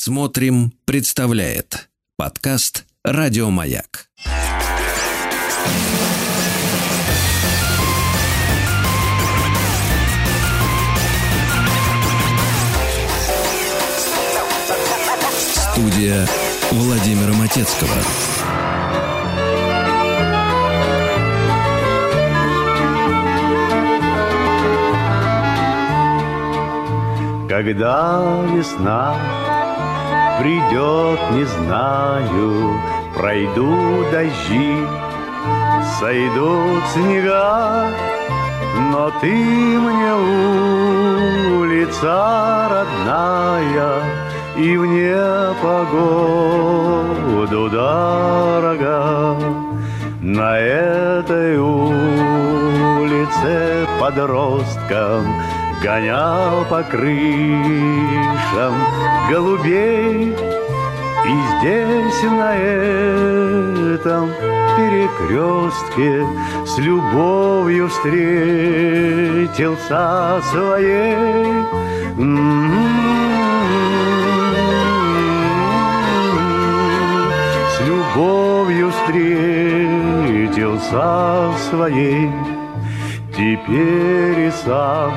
Смотрим, представляет подкаст Радиомаяк. Студия Владимира Матецкого. Когда весна придет, не знаю, Пройду дожди, сойдут снега, Но ты мне улица родная И в непогоду дорога. На этой улице подросткам Гонял по крышам голубей. И здесь на этом перекрестке С любовью встретился своей. С любовью встретился своей. Теперь и сам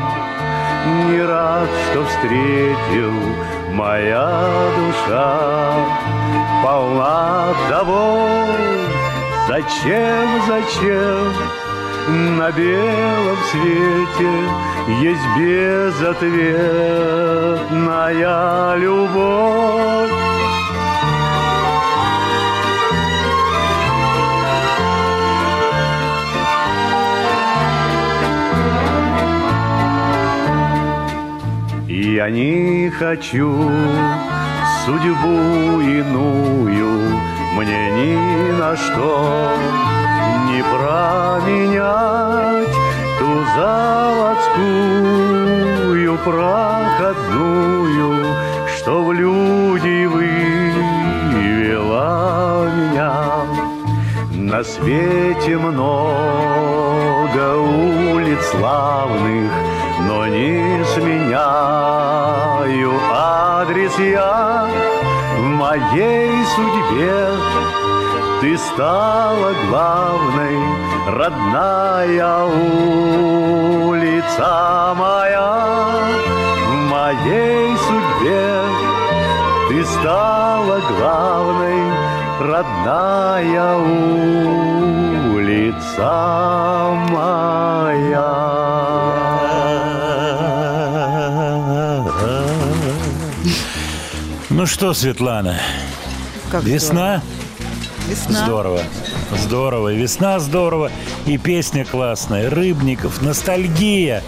не рад, что встретил моя душа полна того, зачем, зачем на белом свете есть безответная любовь. Я не хочу судьбу иную Мне ни на что не променять Ту заводскую проходную Что в люди вывела меня. На свете много улиц славных но не сменяю адрес я в моей судьбе. Ты стала главной, родная улица моя. В моей судьбе ты стала главной, родная улица моя. Ну что, Светлана, Как весна? Весна. Здорово. Здорово. Весна здорово. И песня классная. Рыбников. Ностальгия.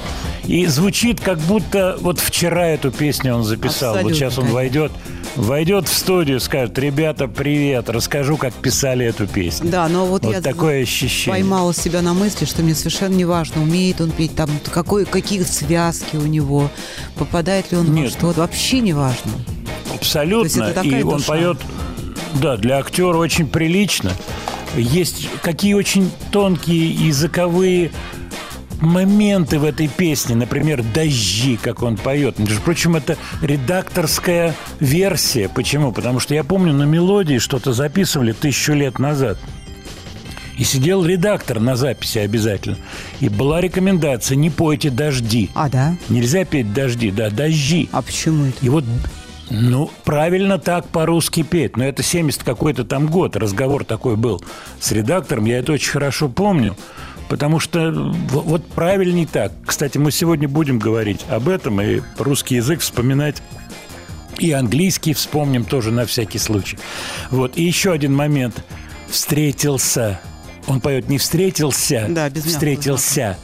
И звучит, как будто вот вчера эту песню он записал. вот Абсолютно, сейчас он войдет, войдет в студию, скажет, ребята, привет, расскажу, как писали эту песню. Да, но вот, Вот я такое ощущение. поймала себя на мысли, что мне совершенно не важно, умеет он петь, там какой, какие связки у него, попадает ли он во Нет. что-то, вообще не важно. Абсолютно. И он душа. поет, да, для актера очень прилично. Есть какие очень тонкие языковые моменты в этой песне, например, «Дожди», как он поет. Между прочим, это редакторская версия. Почему? Потому что я помню, на мелодии что-то записывали тысячу лет назад. И сидел редактор на записи обязательно. И была рекомендация «Не пойте дожди». А, да? Нельзя петь дожди, да, дожди. А почему это? И вот, ну, правильно так по-русски петь. Но это 70 какой-то там год. Разговор такой был с редактором. Я это очень хорошо помню. Потому что в- вот правильней так. Кстати, мы сегодня будем говорить об этом и русский язык вспоминать. И английский вспомним тоже на всякий случай. Вот. И еще один момент. Встретился. Он поет не встретился, Да, без встретился.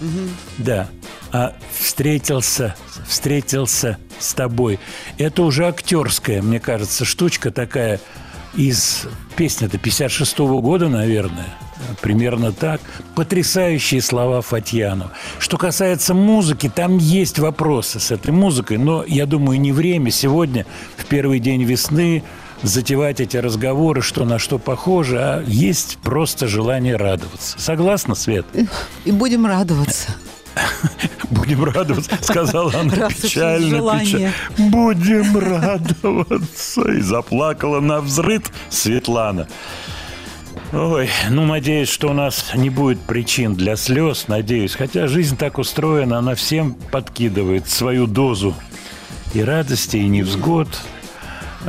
Да. А встретился, встретился с тобой. Это уже актерская, мне кажется, штучка такая из песни-то 56-го года, наверное. Примерно так. Потрясающие слова Фатьянова. Что касается музыки, там есть вопросы с этой музыкой, но, я думаю, не время сегодня, в первый день весны, затевать эти разговоры, что на что похоже, а есть просто желание радоваться. Согласна, Свет? И будем радоваться. Будем радоваться, сказала она Раз печально, печально. Будем радоваться. И заплакала на взрыв Светлана. Ой, ну, надеюсь, что у нас не будет причин для слез, надеюсь. Хотя жизнь так устроена, она всем подкидывает свою дозу и радости, и невзгод.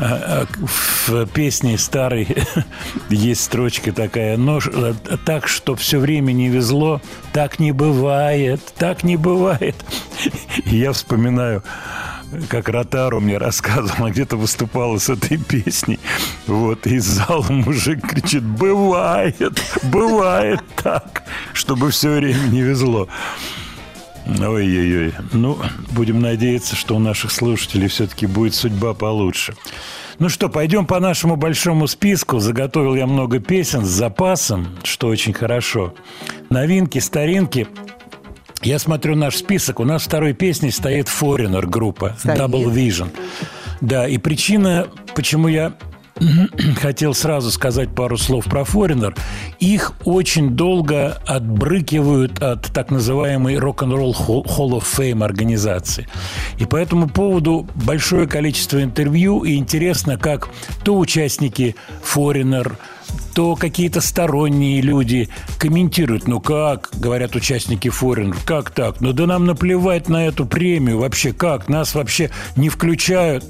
А, а, В песне старой есть строчка такая, но э, так, что все время не везло, так не бывает, так не бывает. Я вспоминаю, как Ротару мне рассказывал, где-то выступала с этой песней. Вот, и из зала мужик кричит, бывает, бывает так, чтобы все время не везло. Ой-ой-ой. Ну, будем надеяться, что у наших слушателей все-таки будет судьба получше. Ну что, пойдем по нашему большому списку. Заготовил я много песен с запасом, что очень хорошо. Новинки, старинки. Я смотрю наш список. У нас второй песней стоит Foreigner группа Стоит. Double Vision. Да, и причина, почему я хотел сразу сказать пару слов про Foreigner. Их очень долго отбрыкивают от так называемой Rock-and-Roll Hall of Fame организации. И по этому поводу большое количество интервью, и интересно, как то участники Foreigner, то какие-то сторонние люди комментируют, ну как, говорят участники Foreigner, как так? Ну да нам наплевать на эту премию вообще, как? Нас вообще не включают.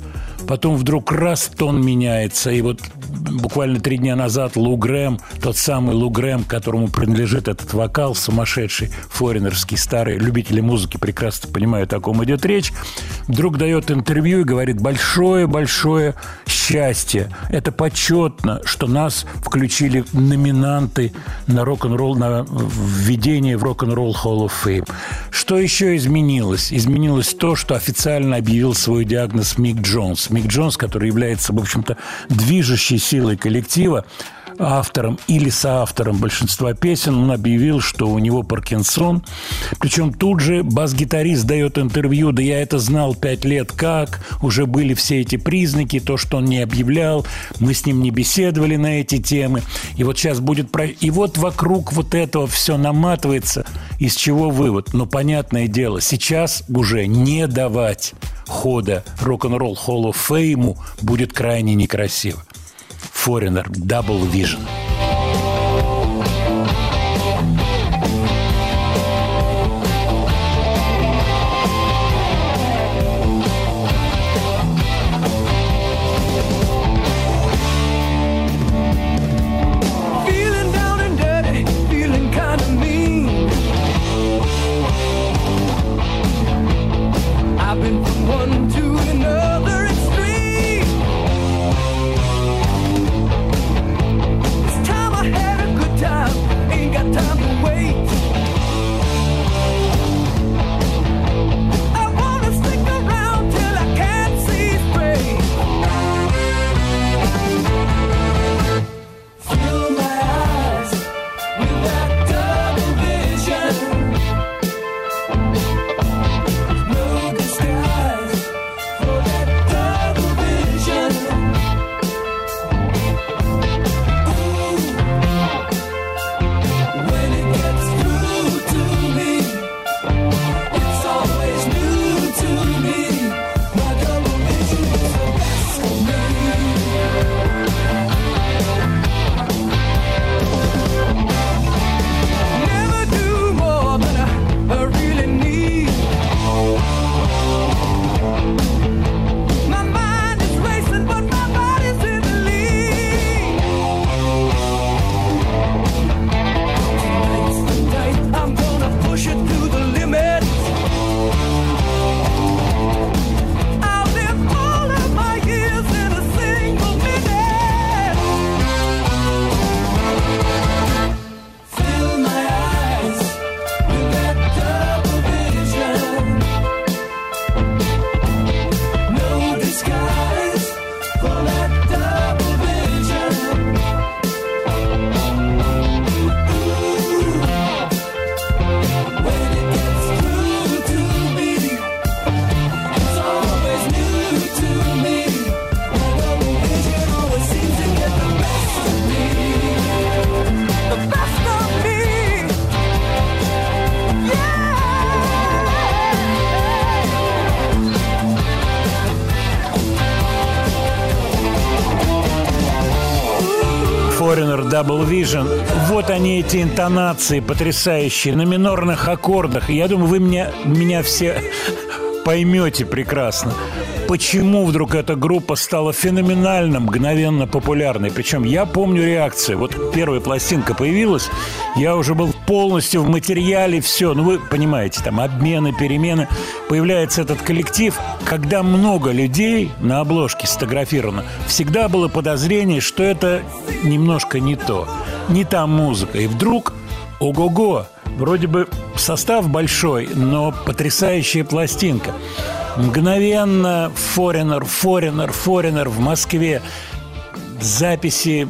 Потом вдруг раз тон меняется. И вот буквально три дня назад Лу Грэм, тот самый Лу Грэм, которому принадлежит этот вокал сумасшедший, форинерский, старый, любители музыки прекрасно понимают, о ком идет речь, вдруг дает интервью и говорит большое-большое счастье. Это почетно, что нас включили номинанты на рок-н-ролл, на введение в рок-н-ролл Hall of Fame. Что еще изменилось? Изменилось то, что официально объявил свой диагноз Мик Джонс. Мик Джонс, который является, в общем-то, движущей силой коллектива, автором или соавтором большинства песен, он объявил, что у него Паркинсон. Причем тут же бас-гитарист дает интервью, да я это знал пять лет как, уже были все эти признаки, то, что он не объявлял, мы с ним не беседовали на эти темы. И вот сейчас будет... Про... И вот вокруг вот этого все наматывается, из чего вывод? Ну, понятное дело, сейчас уже не хода рок-н-ролл Hall of Fame будет крайне некрасиво. Foreigner, Double Vision. Double Vision. Вот они, эти интонации потрясающие на минорных аккордах. Я думаю, вы меня, меня все поймете прекрасно почему вдруг эта группа стала феноменально, мгновенно популярной. Причем я помню реакции. Вот первая пластинка появилась, я уже был полностью в материале, все. Ну, вы понимаете, там обмены, перемены. Появляется этот коллектив. Когда много людей на обложке сфотографировано, всегда было подозрение, что это немножко не то. Не та музыка. И вдруг, ого-го, вроде бы состав большой, но потрясающая пластинка. Мгновенно Форинер, Форинер, Форинер в Москве. Записи,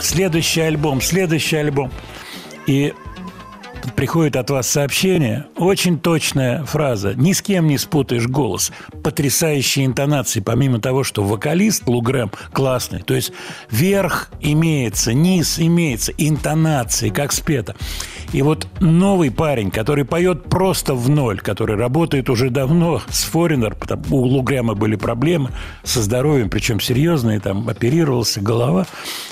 следующий альбом, следующий альбом. И приходит от вас сообщение, очень точная фраза, ни с кем не спутаешь голос, потрясающие интонации, помимо того, что вокалист Лугрэм классный, то есть верх имеется, низ имеется, интонации, как спето. И вот новый парень, который поет просто в ноль, который работает уже давно с Форинер, у Лугрэма были проблемы со здоровьем, причем серьезные, там оперировался голова,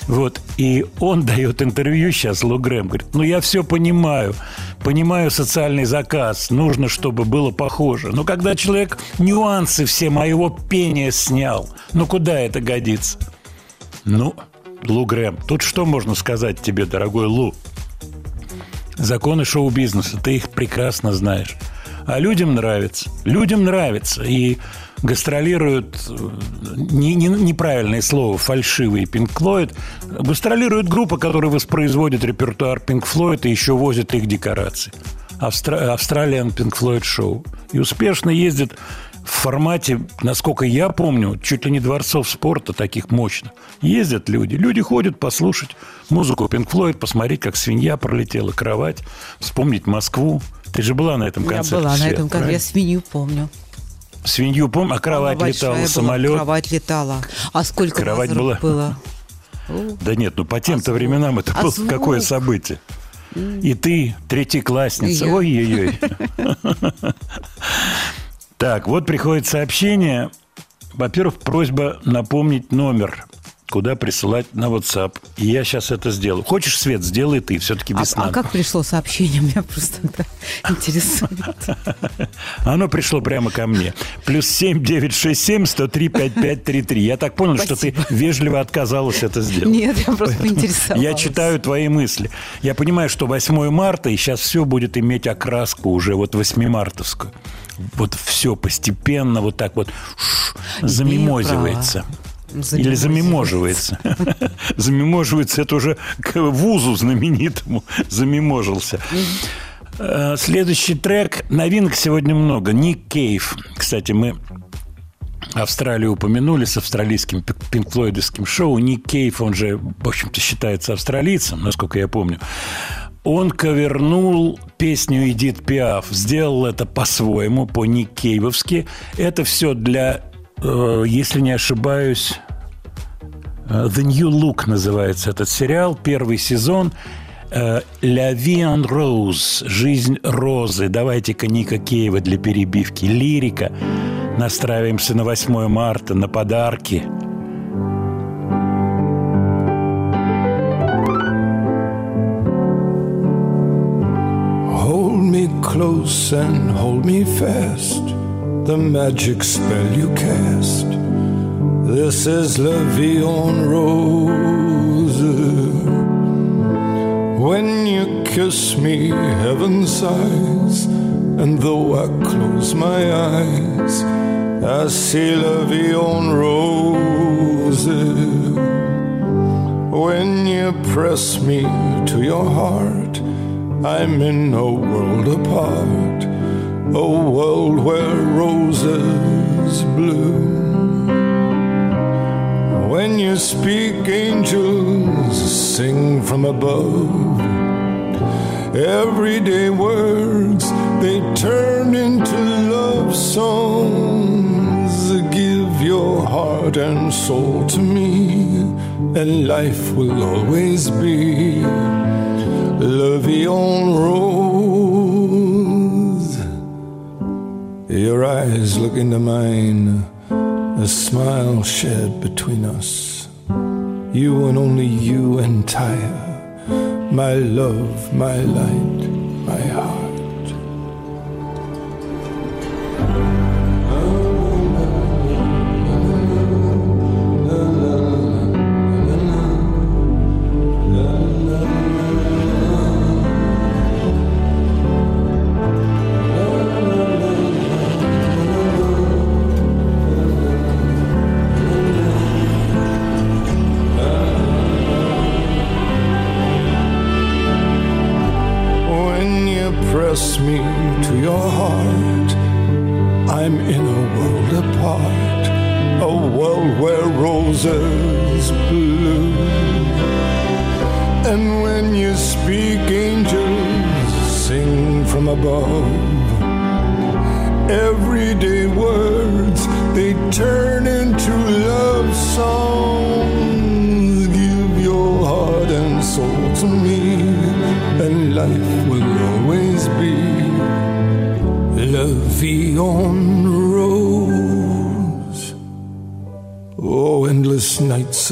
вот, и он дает интервью сейчас Лугрэм, говорит, ну я все понимаю, понимаю социальный заказ, нужно, чтобы было похоже, но когда человек нюансы все моего пения снял, ну куда это годится? Ну, Лу Грэм, тут что можно сказать тебе, дорогой Лу? законы шоу-бизнеса, ты их прекрасно знаешь. А людям нравится. Людям нравится. И гастролируют, не, не, неправильное слово, фальшивый Пинк Флойд, гастролирует группа, которая воспроизводит репертуар Пинк Флойд и еще возит их декорации. Австра... Австралиан Пинк Флойд шоу. И успешно ездит в формате, насколько я помню, чуть ли не дворцов спорта таких мощно. Ездят люди. Люди ходят послушать музыку Пинк Флойд, посмотреть, как свинья пролетела кровать, вспомнить Москву. Ты же была на этом концерте. Я была на этом концерте. Я свинью помню. Свинью помню, а кровать Она летала, была, самолет. Кровать летала. А сколько Кровать была? было? Да нет, ну по тем-то А временам это А было звук? какое событие. И ты, третьеклассница. Ой-ой-ой. Так, вот приходит сообщение. Во-первых, просьба напомнить номер, куда присылать на WhatsApp. И я сейчас это сделаю. Хочешь, Свет, сделай ты. Все-таки А, весна. а как пришло сообщение? Меня просто это интересует. Оно пришло прямо ко мне. Плюс семь девять шесть семь сто три пять пять три три. Я так понял, что ты Спасибо. вежливо отказалась это сделать. Нет, я просто поинтересовалась. Я читаю твои мысли. Я понимаю, что 8 марта, и сейчас все будет иметь окраску уже вот 8-мартовскую. Вот все постепенно вот так вот ш, замимозивается. Или замиможивается. Замиможивается, это уже к вузу знаменитому замиможился. Э, Следующий трек. Новинок сегодня много. Ник Кейв. Кстати, мы Австралию упомянули с австралийским пинкфлойдовским шоу. Ник Кейв, он же, в общем-то, считается австралийцем, насколько я помню. Он ковернул песню Эдит Пиаф. Сделал это по-своему, по-никейвовски. Это все для, если не ошибаюсь, э, The New Look называется этот сериал. Первый сезон. Э, «La vie en rose» – «Жизнь розы». Давайте-ка Ника Кейва для перебивки. Лирика. Настраиваемся на 8 марта, на подарки. Hold me close and hold me fast. The magic spell you cast. This is La Vie en Rose. When you kiss me, heaven sighs. And though I close my eyes, I see La Vie en Rose. When you press me to your heart, I'm in a world apart, a world where roses bloom. When you speak, angels sing from above. Everyday words they turn into love songs. Give your heart and soul to me, and life will always be vie en rose. Your eyes look into mine, a smile shared between us. you and only you entire. My love, my light, my heart.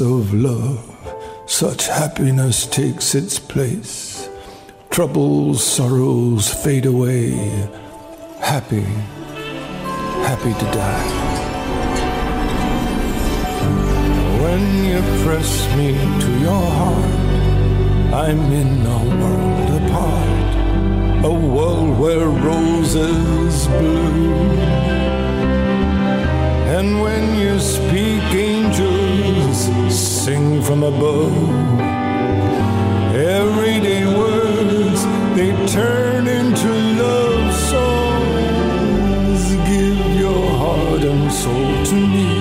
Of love, such happiness takes its place. Troubles, sorrows fade away. Happy, happy to die. When you press me to your heart, I'm in a world apart, a world where roses bloom. And when you speak, angels sing from above. Everyday words they turn into love songs. Give your heart and soul to me,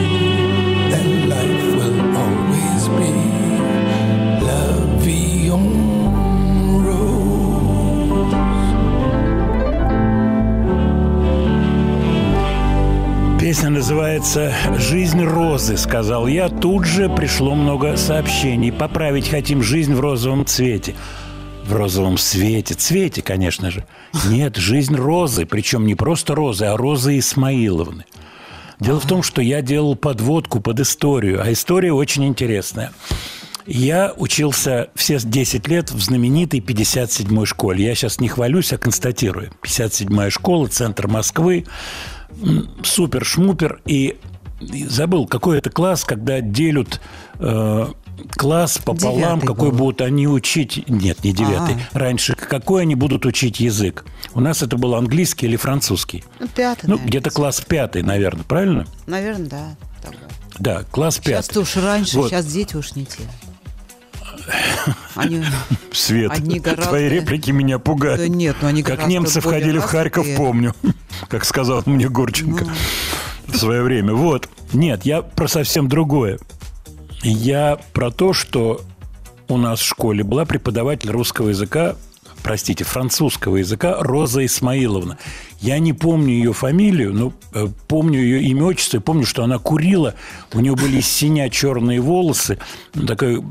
Песня называется «Жизнь розы», сказал я. Тут же пришло много сообщений. Поправить хотим жизнь в розовом цвете. В розовом свете. Цвете, конечно же. Нет, жизнь розы. Причем не просто розы, а розы Исмаиловны. Дело в том, что я делал подводку под историю, а история очень интересная. Я учился все 10 лет в знаменитой 57-й школе. Я сейчас не хвалюсь, а констатирую. 57-я школа, центр Москвы, супер-шмупер. И и забыл, какой это класс, когда делят э, класс пополам, Девятый какой был. будут они учить. Нет, не девятый. А. Раньше, какой они будут учить язык. У нас это был английский или французский. Ну, пятый, Ну, наверное. где-то класс пятый, наверное, правильно? Наверное, да. Да, класс пятый. Сейчас-то уж раньше, Вот. сейчас дети уж не те. Они... Свет, Одни гораздо- твои реплики меня пугают. Да нет, ну они Как немцы входили в Харьков, развитые. помню. Как сказал мне Гурченко Ну. в свое время. Вот. Нет, я про совсем другое. Я про то, что у нас в школе была преподаватель русского языка, простите, французского языка Роза Исмаиловна. Я не помню ее фамилию, но э, помню ее имя, отчество, и помню, что она курила, у нее были синя черные волосы, ну, такой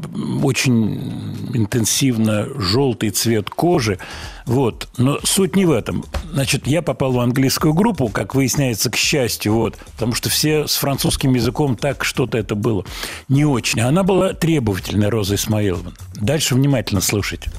очень интенсивно желтый цвет кожи. Вот. Но суть не в этом. Значит, я попал в английскую группу, как выясняется, к счастью, вот, потому что все с французским языком так что-то это было не очень. Она была требовательная, Роза Исмаиловна. Дальше внимательно слушайте.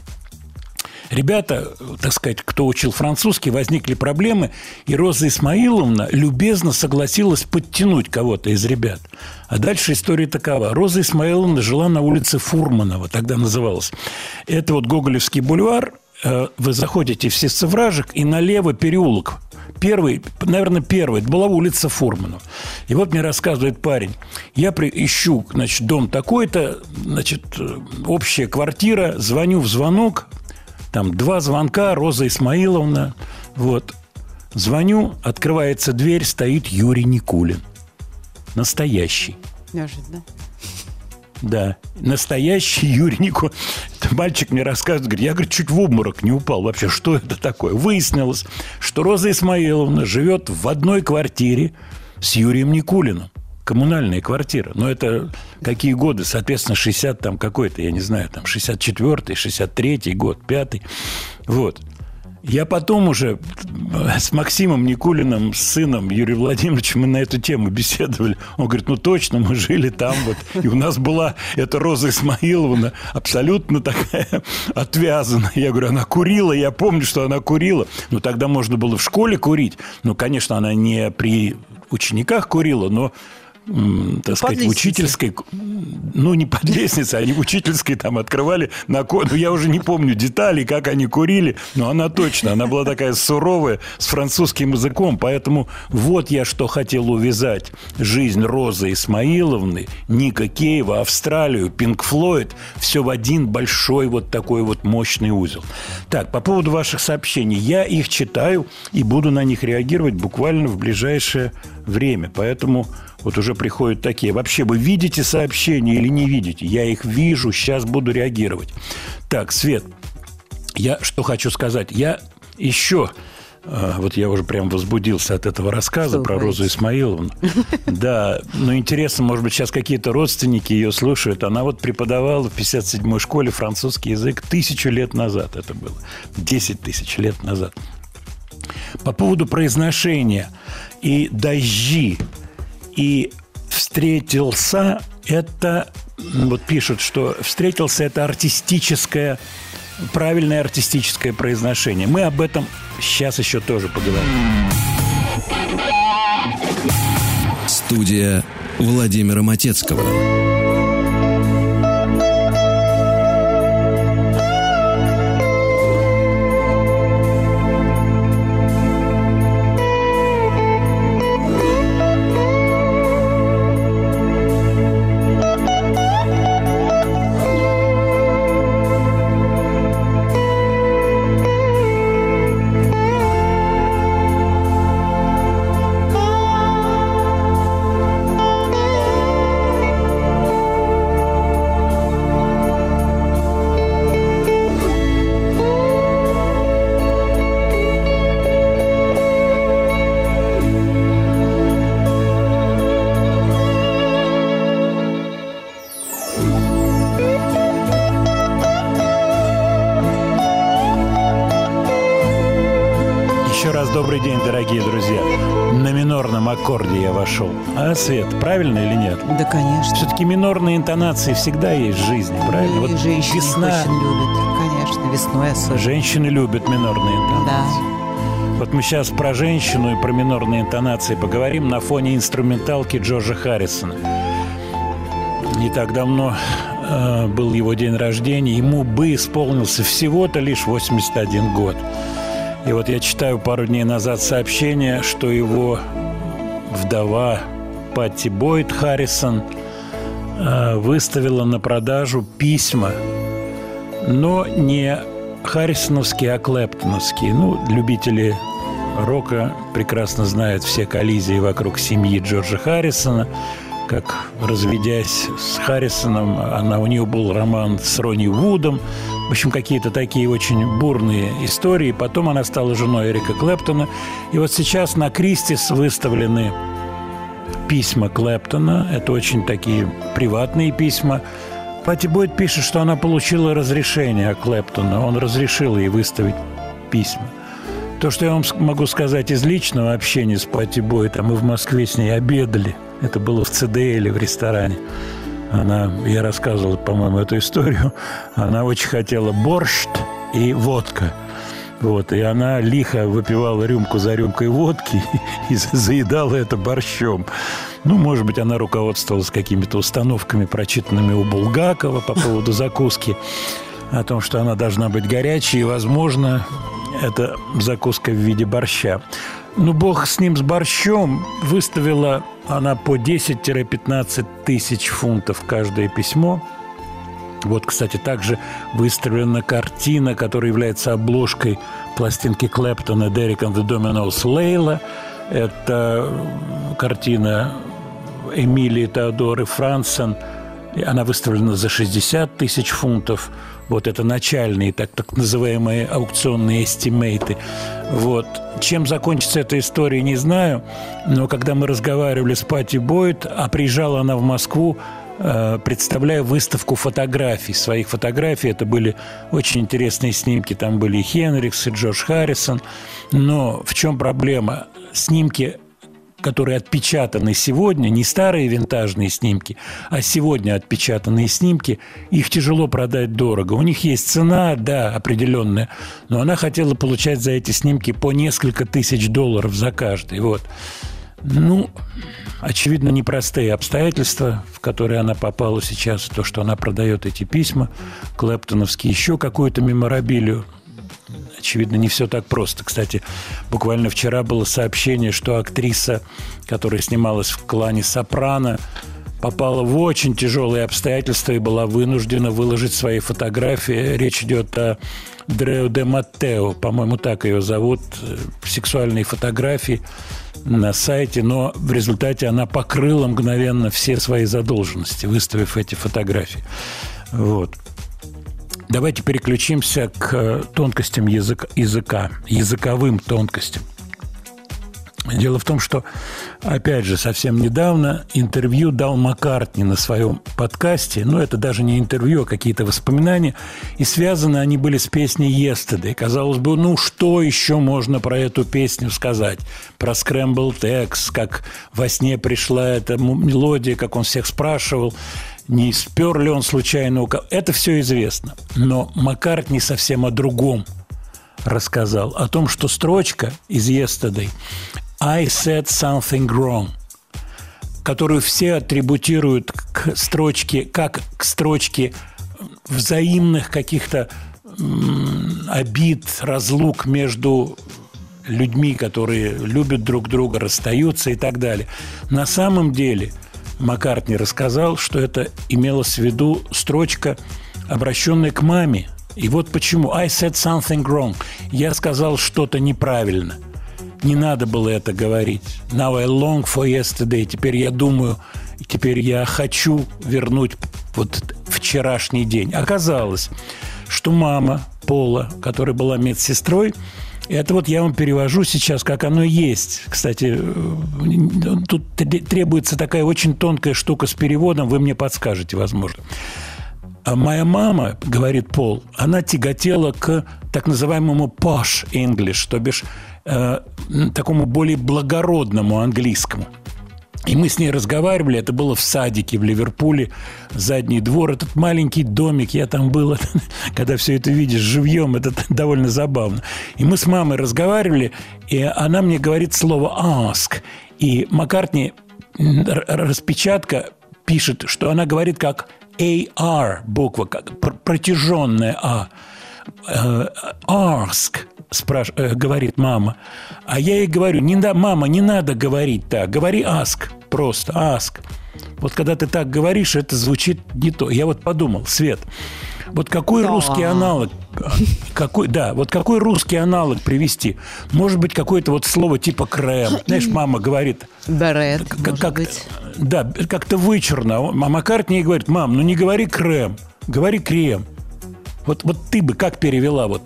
Ребята, так сказать, кто учил французский, возникли проблемы, и Роза Исмаиловна любезно согласилась подтянуть кого-то из ребят. А дальше история такова. Роза Исмаиловна жила на улице Фурманова, тогда называлась. Это вот Гоголевский бульвар, Э, вы заходите в Сесцевражик, и налево переулок. Первый, наверное, первый, это была улица Фурманова. И вот мне рассказывает парень, я ищу, значит, дом такой-то, значит, э, общая квартира, звоню в звонок, там два звонка, Роза Исмаиловна, вот. Звоню, открывается дверь, стоит Юрий Никулин. Настоящий. Неожиданно. Да, настоящий Юрий Никулин. Мальчик мне рассказывает, говорит, я, говорит, чуть в обморок не упал. Вообще, что это такое? Выяснилось, что Роза Исмаиловна живет в одной квартире с Юрием Никулиным. Коммунальная квартира. Но это какие годы? Соответственно, 60 там какой-то, я не знаю, там 64-й, 63-й год, 5-й. Вот. Я потом уже с Максимом Никулиным, с сыном Юрием Владимировичем, мы на эту тему беседовали. Он говорит, ну точно, мы жили там вот. И у нас была эта Роза Исмаиловна, абсолютно такая отвязанная. Я говорю, она курила, я помню, что она курила. Ну тогда можно было в школе курить. Ну, конечно, она не при учениках курила, но так сказать, в учительской, ну, не под лестницей, они в учительской там открывали на. Ну, я уже не помню деталей, как они курили, но она точно, она была такая суровая, с французским языком, поэтому вот я что хотел увязать. Жизнь Розы Исмаиловны, Ника Кейва, Австралию, Пинк Флойд, все в один большой вот такой вот мощный узел. Так, по поводу ваших сообщений. Я их читаю и буду на них реагировать буквально в ближайшее время, поэтому вот уже приходят такие. Вообще, вы видите сообщения или не видите? Я их вижу, сейчас буду реагировать. Так, Свет, я что хочу сказать. Я еще э, вот я уже прям возбудился от этого рассказа что про Розу Исмаиловну. Да, но интересно, может быть, сейчас какие-то родственники ее слушают. Она вот преподавала в 57-й школе французский язык тысячу лет назад это было. 10 тысяч лет назад. По поводу произношения и дожди и встретился это, вот пишут, что встретился это артистическое, правильное артистическое произношение. Мы об этом сейчас еще тоже поговорим. Студия Владимира Матецкого. Аккорде я вошел. А, Свет, правильно или нет? Да, конечно. Все-таки минорные интонации всегда есть в жизни, правильно? И вот женщины весна... очень любят, конечно, весной особенно. Женщины любят минорные интонации. Да. Вот мы сейчас про женщину и про минорные интонации поговорим на фоне инструменталки Джорджа Харрисона. Не так давно э, был его день рождения, ему бы исполнился всего-то лишь 81 год. И вот я читаю пару дней назад сообщение, что его вдова Патти Бойд Харрисон э, выставила на продажу письма, но не харрисоновские, а клэптоновские. Ну, любители рока прекрасно знают все коллизии вокруг семьи Джорджа Харрисона, как, разведясь с Харрисоном, она, у нее был роман с Ронни Вудом, в общем, какие-то такие очень бурные истории. Потом она стала женой Эрика Клэптона. И вот сейчас на Кристис выставлены письма Клэптона. Это очень такие приватные письма. Пати Бойд пишет, что она получила разрешение Клэптона. Он разрешил ей выставить письма. То, что я вам могу сказать из личного общения с Пати Бойд, а мы в Москве с ней обедали. Это было в ЦДЛ в ресторане. Она, я рассказывал, по-моему, эту историю. Она очень хотела борщ и водка. Вот, и она лихо выпивала рюмку за рюмкой водки и заедала это борщом. Ну, может быть, она руководствовалась какими-то установками, прочитанными у Булгакова по поводу закуски, о том, что она должна быть горячей, и, возможно, это закуска в виде борща. Ну, бог с ним, с борщом. Выставила она по 10-15 тысяч фунтов каждое письмо. Вот, кстати, также выставлена картина, которая является обложкой пластинки Клэптона «Derek and the Dominoes Лейла». Это картина Эмилии Теодоры Франсен. Она выставлена за 60 тысяч фунтов. Вот это начальные, так, так называемые аукционные эстимейты. Вот. Чем закончится эта история, не знаю. Но когда мы разговаривали с Пати Бойт, а приезжала она в Москву э, представляю выставку фотографий, своих фотографий. Это были очень интересные снимки. Там были и Хенрикс, и Джордж Харрисон. Но в чем проблема? Снимки которые отпечатаны сегодня, не старые винтажные снимки, а сегодня отпечатанные снимки, их тяжело продать дорого. У них есть цена, да, определенная, но она хотела получать за эти снимки по несколько тысяч долларов за каждый. Вот. Ну, очевидно, непростые обстоятельства, в которые она попала сейчас, то, что она продает эти письма, клэптоновские, еще какую-то меморабилию. Очевидно, не все так просто. Кстати, буквально вчера было сообщение, что актриса, которая снималась в клане «Сопрано», попала в очень тяжелые обстоятельства и была вынуждена выложить свои фотографии. Речь идет о Дрео де Маттео, по-моему, так ее зовут, сексуальные фотографии на сайте, но в результате она покрыла мгновенно все свои задолженности, выставив эти фотографии. Вот. Давайте переключимся к тонкостям языка, языка языковым тонкостям. Дело в том, что, опять же, совсем недавно интервью дал Маккартни на своем подкасте. Но это даже не интервью, а какие-то воспоминания. И связаны они были с песней «Yesterday». Казалось бы, ну что еще можно про эту песню сказать? Про Scramble Text, как во сне пришла эта мелодия, как он всех спрашивал не спер ли он случайно у кого. Это все известно. Но Маккартни совсем о другом рассказал. О том, что строчка из «Yesterday» I said something wrong, которую все атрибутируют к строчке, как к строчке взаимных каких-то обид, разлук между людьми, которые любят друг друга, расстаются и так далее. На самом деле Маккартни рассказал, что это имелось в виду строчка, обращенная к маме. И вот почему. I said something wrong. Я сказал что-то неправильно – не надо было это говорить. Now I long for yesterday. Теперь я думаю, теперь я хочу вернуть вот вчерашний день. Оказалось, что мама Пола, которая была медсестрой, это вот я вам перевожу сейчас, как оно есть. Кстати, э, тут требуется такая очень тонкая штука с переводом, вы мне подскажете, возможно. А моя мама, говорит Пол, она тяготела к так называемому posh English, то бишь э, такому более благородному английскому. И мы с ней разговаривали, это было в садике в Ливерпуле, задний двор, этот маленький домик, я там был, когда все это видишь живьем, это довольно забавно. И мы с мамой разговаривали, и она мне говорит слово «ask», и Маккартни распечатка пишет, что она говорит как AR буква, как протяженная А. Э, ask, спраш... Э, говорит мама. А я ей говорю, не да, мама, не надо говорить так, говори ask, просто ask. Вот когда ты так говоришь, это звучит не то. Я вот подумал, Свет, вот какой да. русский аналог, какой, да, вот какой русский аналог привести? Может быть, какое-то вот слово типа крем. Знаешь, мама говорит... Берет, как, как, быть. Да, как-то вычурно. А Маккартни говорит, мам, ну не говори крем, говори крем. Вот, вот ты бы как перевела вот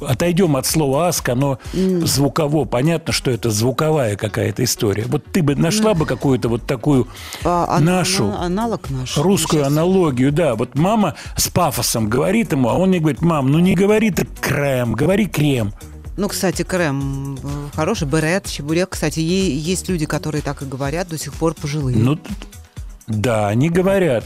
отойдем от слова аск, оно mm. звуково. Понятно, что это звуковая какая-то история. Вот ты бы нашла mm. бы какую-то вот такую а, нашу аналог наш, русскую сейчас. аналогию, да. Вот мама с пафосом говорит ему, а он мне говорит, мам, ну не говори ты крем, говори крем. Ну, кстати, крем хороший, берет, чебурек. Кстати, есть люди, которые так и говорят, до сих пор пожилые. Ну, да, они говорят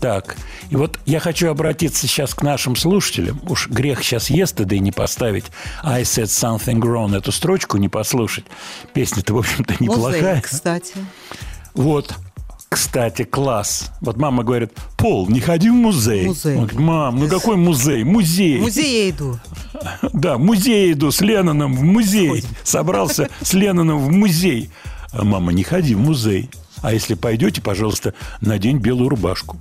так. И вот я хочу обратиться сейчас к нашим слушателям. Уж грех сейчас ест да и не поставить I said something wrong, эту строчку не послушать. Песня-то, в общем-то, неплохая. Музей, кстати. Вот. Кстати, класс. Вот мама говорит, Пол, не ходи в музей. Музей. Он говорит, мам, ну какой музей? Музей. В музей я иду. Да, в музей иду с Ленноном в музей. Сходим. Собрался с Ленноном в музей. А мама, не ходи в музей. А если пойдете, пожалуйста, надень белую рубашку.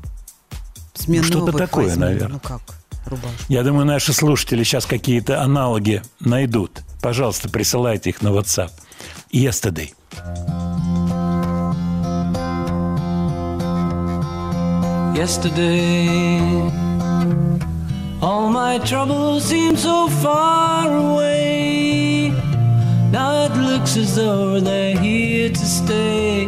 Смену Что-то такое, возьму. наверное. Ну как? Рубашку. Я думаю, наши слушатели сейчас какие-то аналоги найдут. Пожалуйста, присылайте их на WhatsApp. Yesterday. Yesterday, all my troubles seem so far away. Now it looks as though they're here to stay.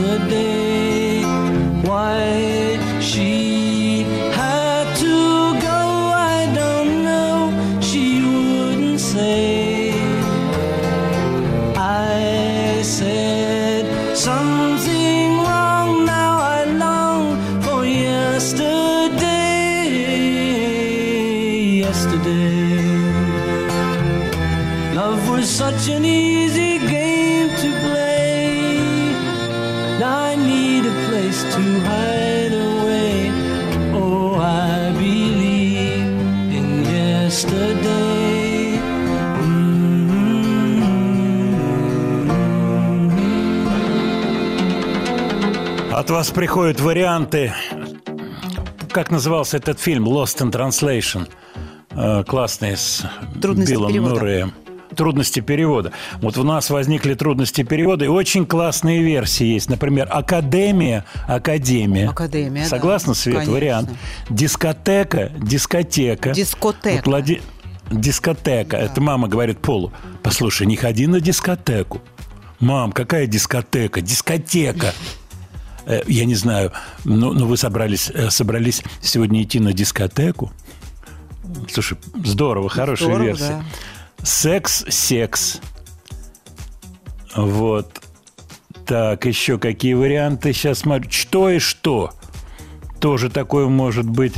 yesterday. Вас приходят варианты. Как назывался этот фильм Lost in Translation? Э, Классный с Трудности Биллом перевода. Мюрреем. Трудности перевода. Вот у нас возникли трудности перевода, и очень классные версии есть. Например, Академия, Академия. Академия, да. Согласна, Свет? Конечно. Вариант. Дискотека, дискотека. Дискотека. Вот Влади- Дискотека. Это мама говорит Полу. Послушай, не ходи на дискотеку. Мам, какая дискотека? Дискотека. Э, Я не знаю, но, но вы собрались, э, собрались сегодня идти на дискотеку? Слушай, здорово, хорошая Здорово, версия. Секс, секс. Вот. Так, еще какие варианты? Сейчас смотрю. Что и что? Тоже такое может быть.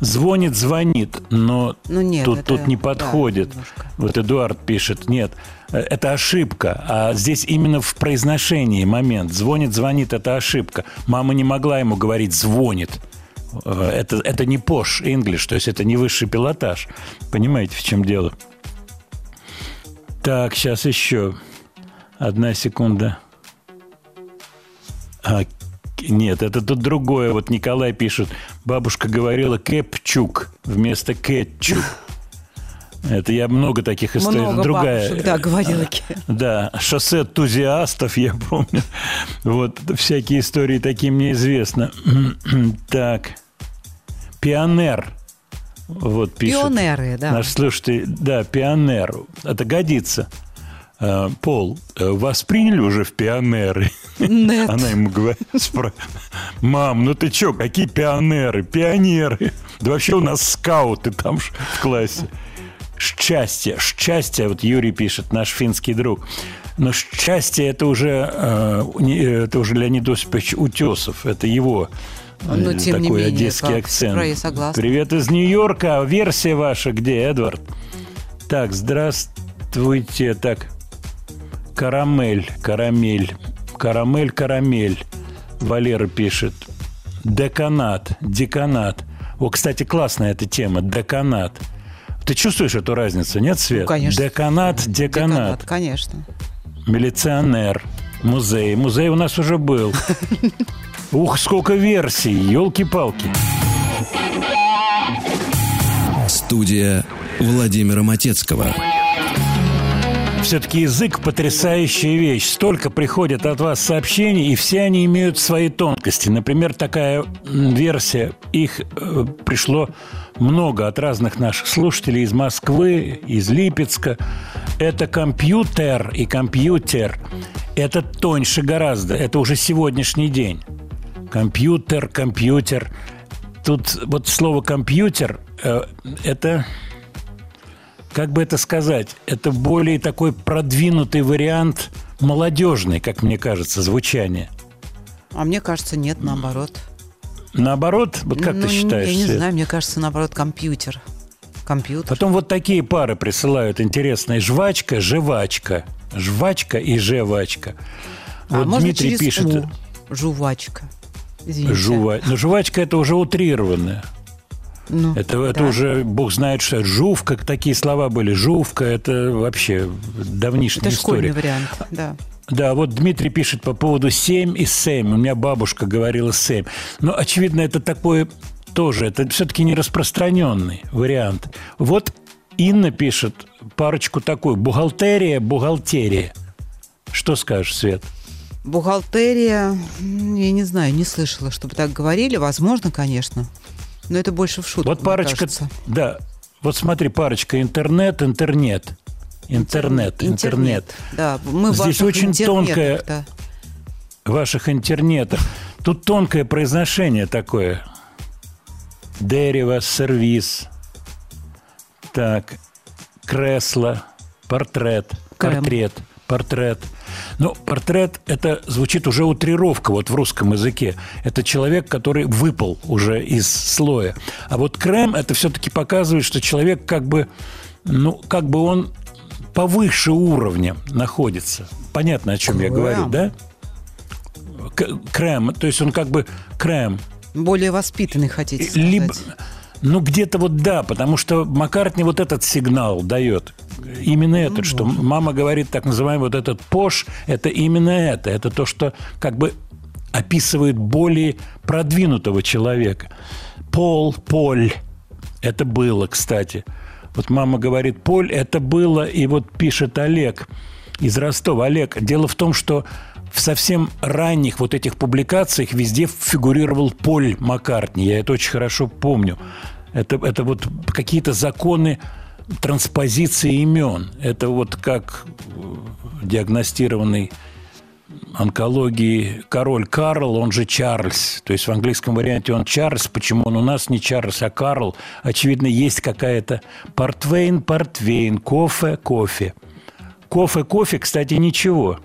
Звонит, звонит, но Ну, нет, тут, это- тут не да, подходит. немножко. вот Эдуард пишет, нет, это ошибка. А здесь именно в произношении момент. Звонит, звонит, это ошибка. Мама не могла ему говорить «звонит». Э, Это, это не пош English, то есть это не высший пилотаж. Понимаете, в чем дело? Так, сейчас еще. Одна секунда. А, нет, это тут другое. Вот Николай пишет. Бабушка говорила кепчук вместо кетчук. Это я много таких историй. Много Другая. бабушек, да, говорила. Да, шоссе энтузиастов, я помню. Вот всякие истории такие мне известны. Так. Пионер. Вот пишет. Пионеры, да. Наш слушатель, да, пионер. Это годится. Э, Пол, э, вас приняли уже в пионеры? Нет. Она ему говорит, мам, ну ты чё, какие пионеры? Пионеры. Да вообще у нас скауты там в классе. Счастье, счастье, вот Юрий пишет, наш финский друг. Но счастье это уже, э, не- это уже Леонид Осипович Утесов, это его э, Но, тем не такой менее, одесский акцент. согласна. Привет из Нью-Йорка. Версия ваша где, Эдвард? Так, здравствуйте. Так, карамель, карамель, карамель, карамель. Валера пишет. Деканат, деканат. О, кстати, классная эта тема. Деканат. Ты чувствуешь эту разницу, нет, Свет? Ну, конечно. Деканат, деканат. Деканат, конечно. Милиционер, музей. Музей у нас уже был. Ух, сколько версий, елки-палки. Студия Владимира Матецкого. Все-таки язык – потрясающая вещь. Столько приходит от вас сообщений, и все они имеют свои тонкости. Например, такая версия. Их э, пришло много от разных наших слушателей из Москвы, из Липецка. Это компьютер и компьютер. Это тоньше гораздо. Это уже сегодняшний день. Компьютер, компьютер. Тут вот слово компьютер э, это как бы это сказать, это более такой продвинутый вариант молодежный, как мне кажется, звучание. А мне кажется, нет, наоборот. Наоборот, вот как Ну, ты считаешь? Я не Свет? знаю, мне кажется, наоборот, компьютер. Компьютер. Потом вот такие пары присылают интересные. Жвачка, жвачка. Жвачка и жевачка. а Вот можно Дмитрий через пишет... «у». Жувачка. Извините. Жува... Но жвачка это уже утрированное. Ну, Это, это да. уже, бог знает, что жувка, такие слова были. Жувка, это вообще давнишняя Это школьный история. вариант, да. Да, вот Дмитрий пишет по поводу 7 и 7. У меня бабушка говорила 7. Но, очевидно, это такое тоже, это все-таки не распространенный вариант. Вот Инна пишет парочку такую. Бухгалтерия, бухгалтерия. Что скажешь, Свет? Бухгалтерия, я не знаю, не слышала, чтобы так говорили. Возможно, конечно. Но это больше в шутку, Вот парочка, кажется. да, вот смотри, парочка интернет, интернет. Интернет, интернет. Да, мы Здесь очень тонкое- да. ваших интернетах. Тут тонкое произношение такое. Дерево, сервис. Так, кресло, портрет, портрет, портрет. Ну, портрет – это звучит уже утрировка вот в русском языке. Это человек, который выпал уже из слоя. А вот крем – это все-таки показывает, что человек как бы, ну, как бы он повыше уровня находится. Понятно, о чем я Крем. говорю, да? К- крем, то есть он как бы крем. Более воспитанный, хотите сказать. Либо, ну, где-то вот да, потому что Маккартни вот этот сигнал дает. Именно этот, что мама говорит так называемый вот этот пош, это именно это. Это то, что как бы описывает более продвинутого человека. Пол, Поль, это было, кстати. Вот мама говорит, Поль, это было, и вот пишет Олег из Ростова. Олег, дело в том, что в совсем ранних вот этих публикациях везде фигурировал Поль Маккартни. Я это очень хорошо помню. Это, это вот какие-то законы транспозиции имен. Это вот как э, диагностированный онкологии король Карл, он же Чарльз. То есть в английском варианте он Чарльз. Почему он у нас не Чарльз, а Карл? Очевидно, есть какая-то портвейн, портвейн, кофе, кофе. Кофе, кофе, кстати, ничего.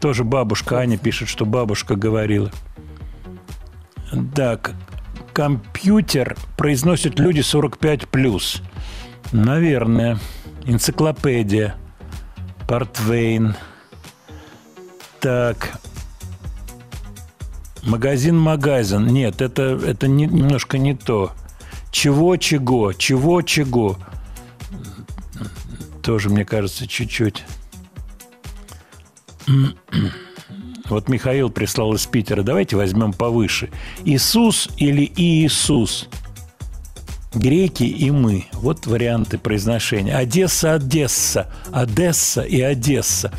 Тоже бабушка Аня пишет, что бабушка говорила. Так, компьютер произносят люди 45 плюс. Наверное. Энциклопедия. Портвейн. Так. Магазин-магазин. Нет, это, это не- немножко не то. Чего-чего? Чего-чего? Тоже, мне кажется, чуть-чуть. Вот Михаил прислал из Питера. Давайте возьмем повыше. Иисус или Иисус? Греки и мы. Вот варианты произношения. Одесса, Одесса. Одесса и Одесса.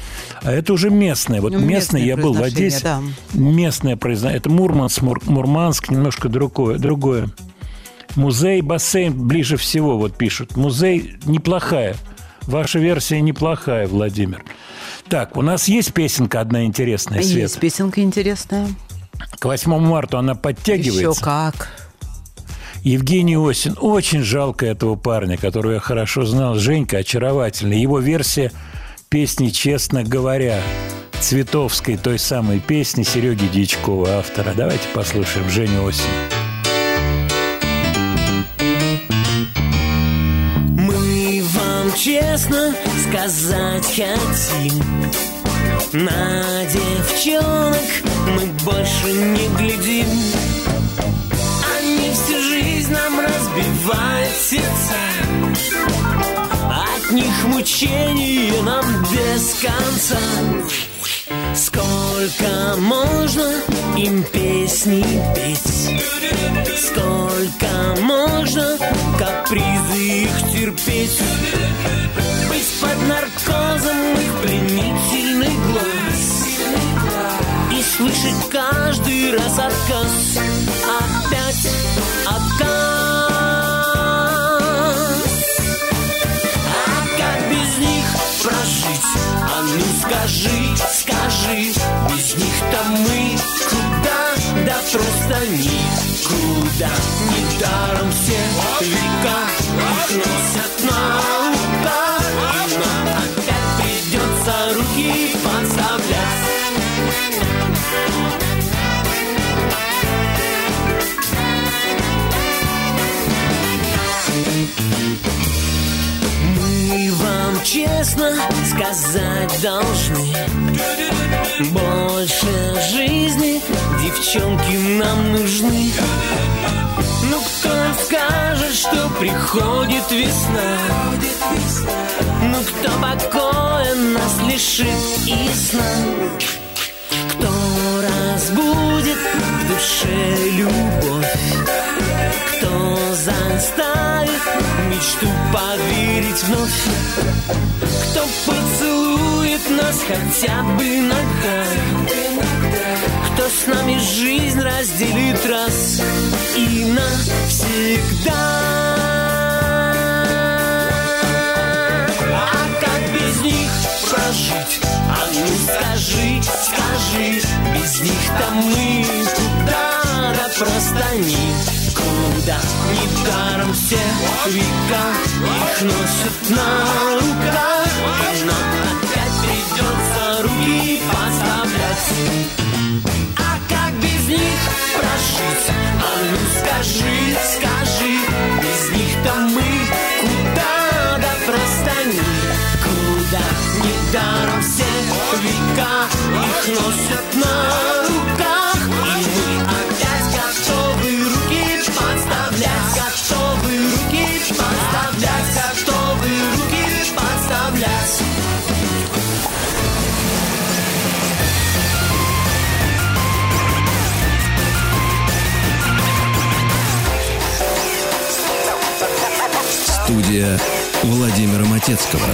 А это уже местное. Вот Ну, местное, местное я был в Одессе. да. Местное произношение. Это Мурманск, Мур- Мурманск, немножко другое. другое. Музей, бассейн ближе всего, вот пишут. Музей неплохая. Ваша версия неплохая, Владимир. Так, у нас есть песенка одна интересная, Свет. Есть песенка интересная. К 8 марта она Еще подтягивается. как. Евгений Осин. Очень жалко этого парня, которого я хорошо знал. Женька очаровательный. Его версия песни «Честно говоря» Цветовской, той самой песни Сереги Дьячкова, автора. Давайте послушаем Женю Осин. Честно сказать хотим. На девчонок мы больше не глядим. Они всю жизнь нам разбивают сердца От них мучения нам без конца Сколько можно им песни петь? Сколько можно капризы их терпеть? Быть под наркозом их пленительный глаз. И слышать каждый раз отказ. Опять отказ ну скажи, скажи, без них-то мы куда? Да просто никуда. Недаром все века их носят на честно сказать должны. Больше жизни девчонки нам нужны. Ну кто скажет, что приходит весна? Ну кто покоя нас лишит и сна разбудит в душе любовь Кто заставит мечту поверить вновь. Кто поцелует нас хотя бы иногда? Кто с нами жизнь разделит раз и навсегда прожить? А ну скажи, скажи Без них-то мы куда да просто никуда Недаром все века их носят на руках И нам опять придется руки поставлять А как без них прожить? А ну скажи, скажи Без них-то мы куда да никуда Недаром все века их носят на руках. И мы опять готовы руки подставлять Готовы руки подставлять Готовы руки подставлять. Студия Владимира Матецкого.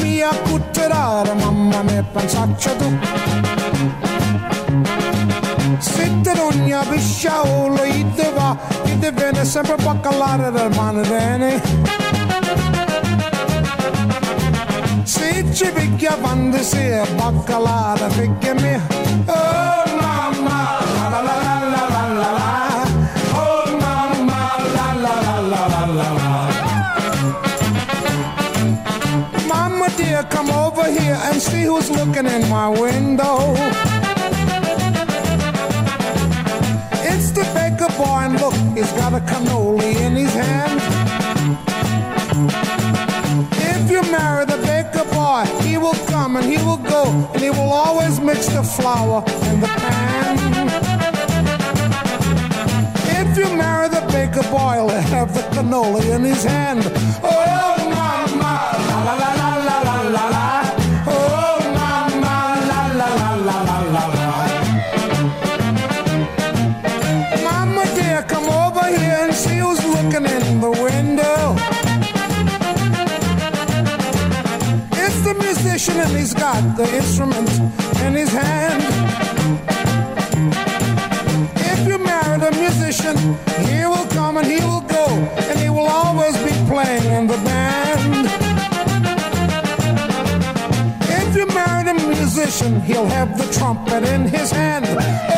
mia cutterara, mamma mia pensaccia tu. Se te non ne abisciaolo, i te va, i te viene sempre baccalare dal mano bene. Dear, come over here and see who's looking in my window. It's the baker boy, and look, he's got a cannoli in his hand. If you marry the boy, he will come and he will go, and he will always mix the flour in the pan. If you marry the baker boy, he'll have the cannoli in his hand. Oh, he's got the instrument in his hand. If you marry the musician, he will come and he will go, and he will always be playing in the band. If you marry the musician, he'll have the trumpet in his hand.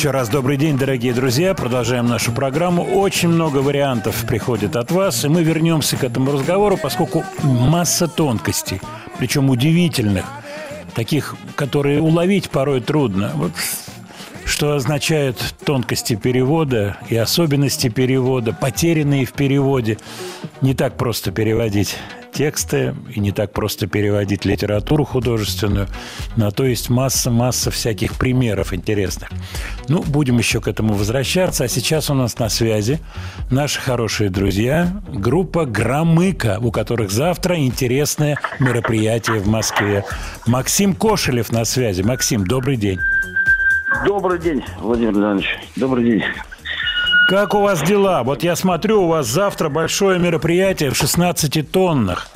Еще раз добрый день, дорогие друзья. Продолжаем нашу программу. Очень много вариантов приходит от вас, и мы вернемся к этому разговору, поскольку масса тонкостей, причем удивительных, таких, которые уловить порой трудно. Вот что означают тонкости перевода и особенности перевода, потерянные в переводе. Не так просто переводить тексты и не так просто переводить литературу художественную. На то есть масса-масса всяких примеров интересных. Ну, будем еще к этому возвращаться. А сейчас у нас на связи наши хорошие друзья, группа «Громыка», у которых завтра интересное мероприятие в Москве. Максим Кошелев на связи. Максим, добрый день. Добрый день, Владимир Иванович. Добрый день. Как у вас дела? Вот я смотрю, у вас завтра большое мероприятие в 16 тоннах.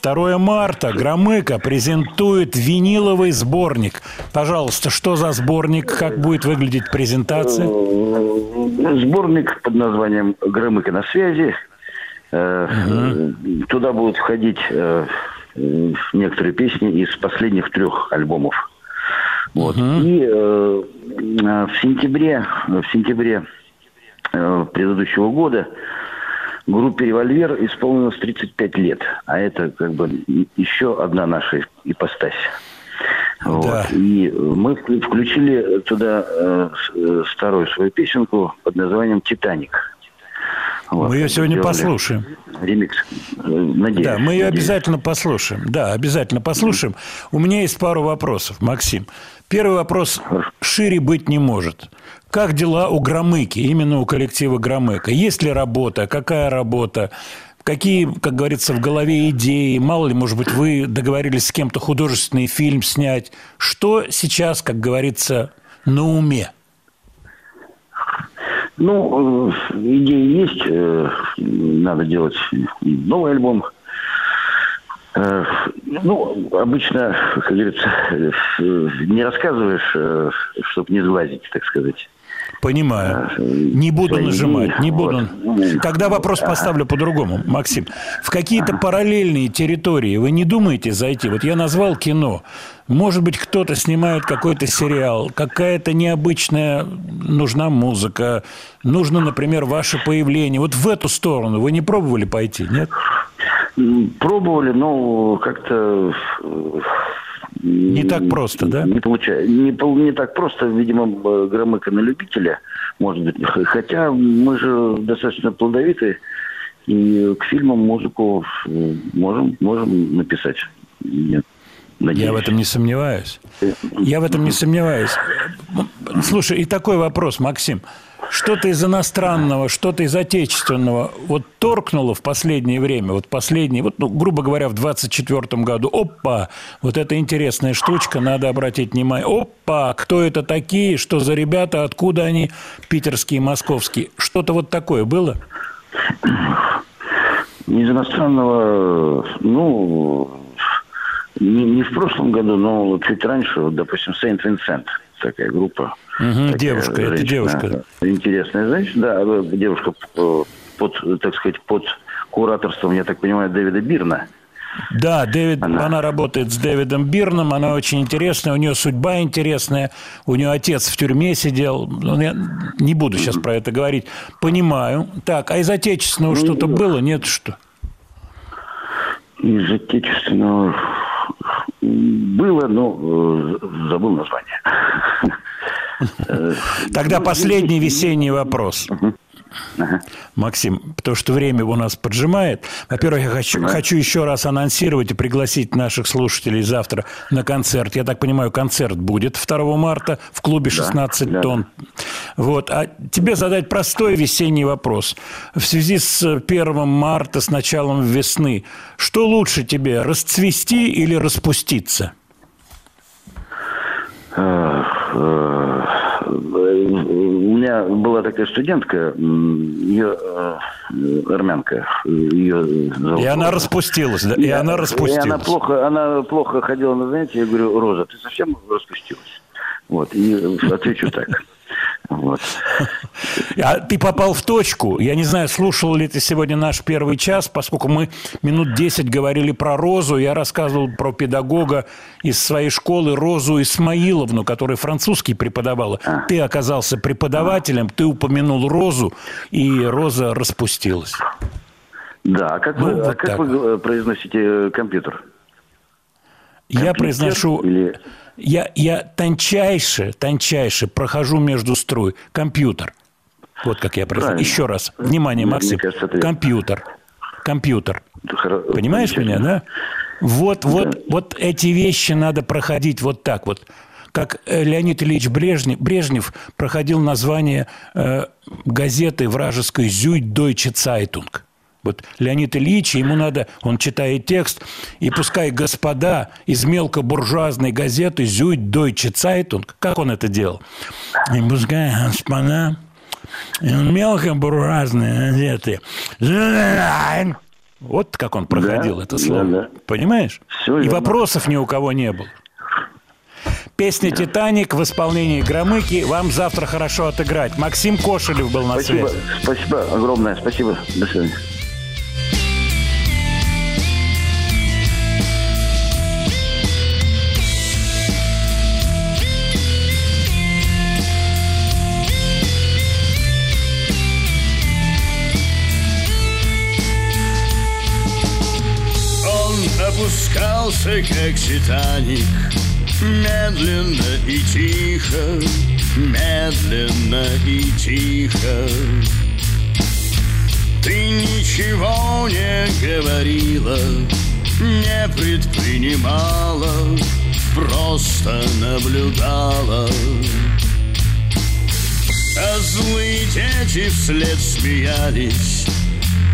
2 марта Громыко презентует виниловый сборник. Пожалуйста, что за сборник? Как будет выглядеть презентация? Э, Сборник под названием «Громыка на связи». Э, Туда будут входить э, некоторые песни из последних трех альбомов. Вот. И э, э, в сентябре, в сентябре предыдущего года группе «Револьвер» исполнилось 35 лет. А это как бы еще одна наша ипостась. Вот. Да. И мы вклю- включили туда э, э, старую свою песенку под названием «Титаник». Вот. Мы ее сегодня Сделали послушаем. Ремикс. Э, Надеюсь. Да, мы ее надеюсь. обязательно послушаем. Да, обязательно послушаем. У меня есть пару вопросов, Максим. Первый вопрос шире быть не может. Как дела у Громыки, именно у коллектива Громыка? Есть ли работа? Какая работа? Какие, как говорится, в голове идеи? Мало ли, может быть, вы договорились с кем-то художественный фильм снять? Что сейчас, как говорится, на уме? Ну, э, идеи есть. э, Надо делать новый альбом. Э, Ну, обычно, как говорится, э, не рассказываешь, чтобы не сглазить, так сказать. Понимаю. Э, Не буду нажимать, не буду. Тогда вопрос поставлю по-другому, Максим. В какие-то параллельные территории вы не думаете зайти? Вот я назвал кино. Может быть, кто-то снимает какой-то сериал, какая-то необычная нужна музыка, нужно, например, ваше появление. Вот в эту сторону вы не пробовали пойти, нет? Пробовали, но как-то... э, Не так просто, да? Не получается. Не, не так просто, видимо, громыка на любителя, может быть. Хотя мы же достаточно плодовиты, и к фильмам музыку э, можем, можем написать. Нет. Надеюсь. Я в этом не сомневаюсь. Я в этом не сомневаюсь. Слушай, и такой вопрос, Максим. Что-то из иностранного, что-то из отечественного вот торкнуло в последнее время, вот последний, вот, ну, грубо говоря, в 24 году. Опа, вот эта интересная штучка, надо обратить внимание. Опа, кто это такие, что за ребята, откуда они, питерские, московские. Что-то вот такое было? Из иностранного, ну, не, не в прошлом году, но чуть раньше, вот, допустим, Saint Vincent, такая группа. Мгм, Такая девушка, это женщина, девушка. Интересная женщина, да, девушка э, под, так сказать, под кураторством, я так понимаю, Дэвида Бирна. Да, Дэвид, она... Она- работает с Дэвидом Бирном, она очень интересная, у нее судьба интересная, у нее отец в тюрьме сидел, Ну, я не буду сейчас про это говорить, понимаю. Так, а из отечественного Ну, что-то было, нет что? Из отечественного было, но э, забыл название. Тогда ну, последний весенний вопрос. Максим, потому что время у нас поджимает. Во-первых, я хочу, хочу еще раз анонсировать и пригласить наших слушателей завтра на концерт. Я так понимаю, концерт будет 2 марта в клубе 16 да, тонн. Вот. А тебе задать простой весенний вопрос. В связи с 1 марта, с началом весны, что лучше тебе, расцвести или распуститься? Э, э, У меня была такая студентка, ее э, армянка, ее зовут И она распустилась, да? И она И распустилась. она плохо, она плохо ходила на занятия. Я говорю, Роза, ты совсем распустилась? Вот, и отвечу так. Вот. А ты попал в точку. Я не знаю, слушал ли ты сегодня наш первый час, поскольку мы минут 10 говорили про Розу. Я рассказывал про педагога из своей школы Розу Исмаиловну, которая французский преподавала. Ты оказался преподавателем, ты упомянул Розу, и Роза распустилась. Да, а как, Ну, вы, а вот как так вы произносите э, компьютер? Я Компьютер произношу... или- Я, я тончайше, тончайше прохожу между струй. Компьютер. Вот как я произношу. Еще раз. Внимание, Максим. кажется, это- Компьютер. Компьютер. Понимаешь меня, да? Вот, вот, вот эти вещи надо проходить вот так вот. Как э, Леонид Ильич Брежнев, Брежнев проходил название э, газеты вражеской «Süddeutsche Zeitung». Вот Леонид Ильич, ему надо, он читает текст, и пускай господа из мелкобуржуазной газеты «Süddeutsche Zeitung», как он это делал? И пускай господа из мелкобуржуазной газеты вот как он проходил Да, это слово. да, да. Понимаешь? Всё И вопросов ни у кого не было. Песня «Титаник» в исполнении Громыки вам завтра хорошо отыграть. Максим Кошелев был на Спасибо, связи. спасибо огромное, спасибо. До свидания. Опускался, как Титаник Медленно и тихо, медленно и тихо. Ты ничего не говорила, не предпринимала Просто наблюдала. А злые дети вслед смеялись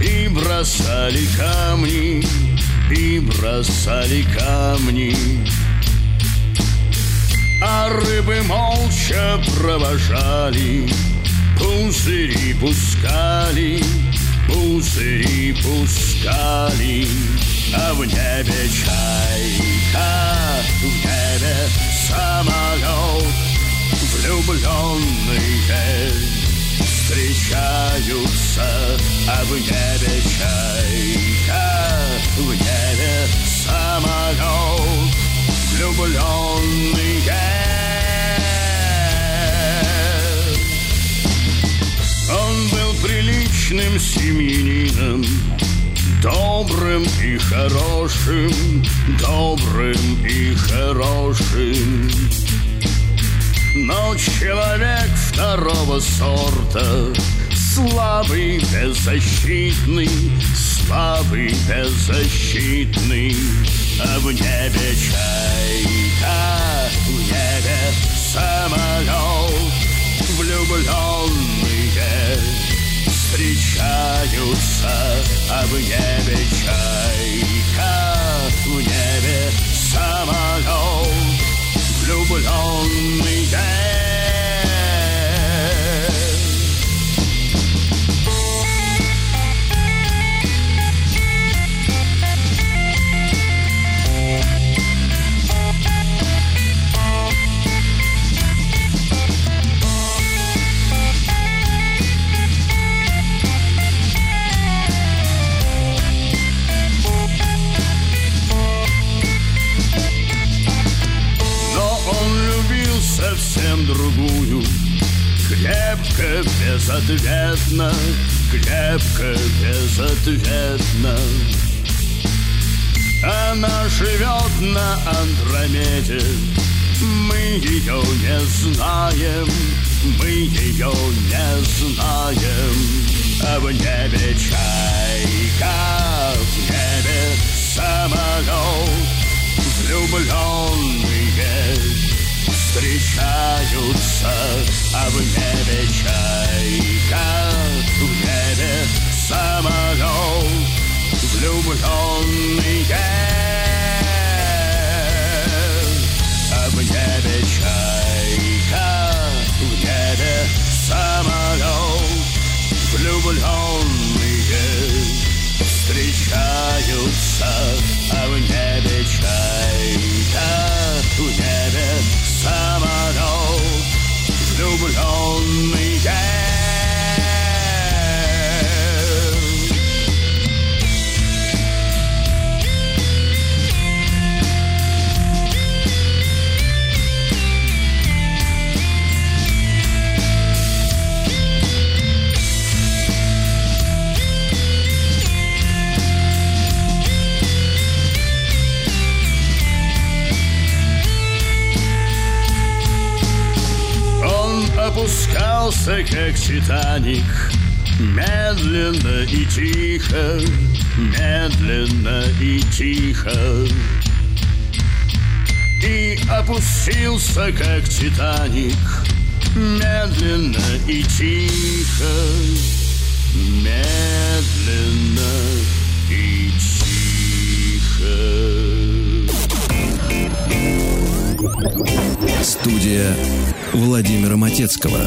И бросали камни И бросали камни. А рыбы молча провожали, Пузыри пускали, пузыри пускали, А в небе чайка, в небе самолет, Влюбленные встречаются, А в небе чайка, в самолет, влюбленные. Он был приличным семьянином, добрым и хорошим, добрым и хорошим. Но человек второго сорта, слабый, беззащитный, слабый, беззащитный, а в небе чайка, в небе самолет, влюбленные встречаются, а в небе чайка, в небе самолет, влюбленные. Крепко, безответно Крепко, безответно. Она живет на Андромеде Мы ее не знаем Мы ее не знаем. А в небе чайка В небе самолет влюбленные встречаются, а в небе чайка, в небе самолет, влюбленные, а в небе чайка, в небе самолет, влюбленные встречаются, а в небе чайка, в небе самолет, влюбленные. Он опускался, как Титаник, медленно и тихо, медленно и тихо. И опустился, как Титаник, медленно и тихо, медленно и тихо. Студия Владимира Матецкого.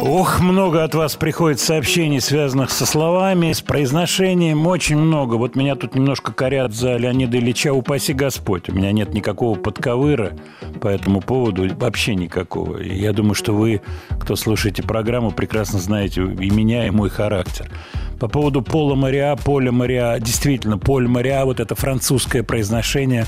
Ох, много от вас приходит сообщений, связанных со словами, с произношением, очень много. Вот меня тут немножко корят за Леонида Ильича, упаси Господь. У меня нет никакого подковыра по этому поводу, вообще никакого. Я думаю, что вы, кто слушаете программу, прекрасно знаете и меня, и мой характер. По поводу Пола Мариа, Поля Мариа, действительно, Поль Мариа, вот это французское произношение,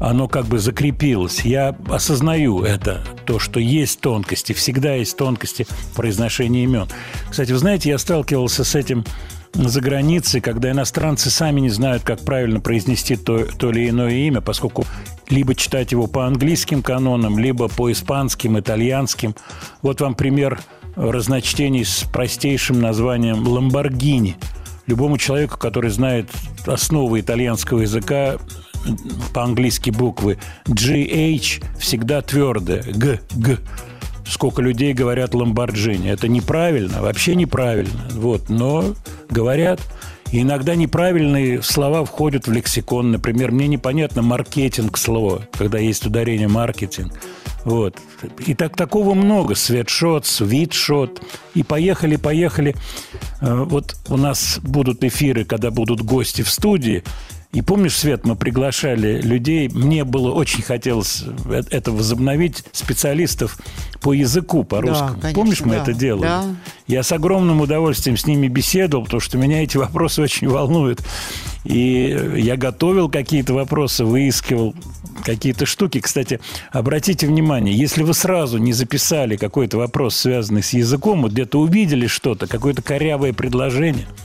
оно как бы закрепилось. Я осознаю это, то, что есть тонкости, всегда есть тонкости в произношении имен. Кстати, вы знаете, я сталкивался с этим за границей, когда иностранцы сами не знают, как правильно произнести то, то или иное имя, поскольку либо читать его по английским канонам, либо по испанским, итальянским. Вот вам пример разночтений с простейшим названием «Ламборгини». Любому человеку, который знает основы итальянского языка, по-английски буквы GH всегда твердые, Г, Г. Сколько людей говорят Ламборджини. Это неправильно, вообще неправильно. Вот, но говорят. И иногда неправильные слова входят в лексикон. Например, мне непонятно маркетинг слово, когда есть ударение маркетинг. Вот. И так такого много. Светшот, свитшот. И поехали, поехали. Э, вот у нас будут эфиры, когда будут гости в студии. И помнишь, Свет, мы приглашали людей, мне было очень хотелось э, это возобновить, специалистов по языку, по русскому. Да, конечно, помнишь, мы да, это делали? Да. Я с огромным удовольствием с ними беседовал, потому что меня эти вопросы очень волнуют. И я готовил какие-то вопросы, выискивал какие-то штуки. Кстати, обратите внимание, если вы сразу не записали какой-то вопрос, связанный с языком, вот где-то увидели что-то, какое-то корявое предложение –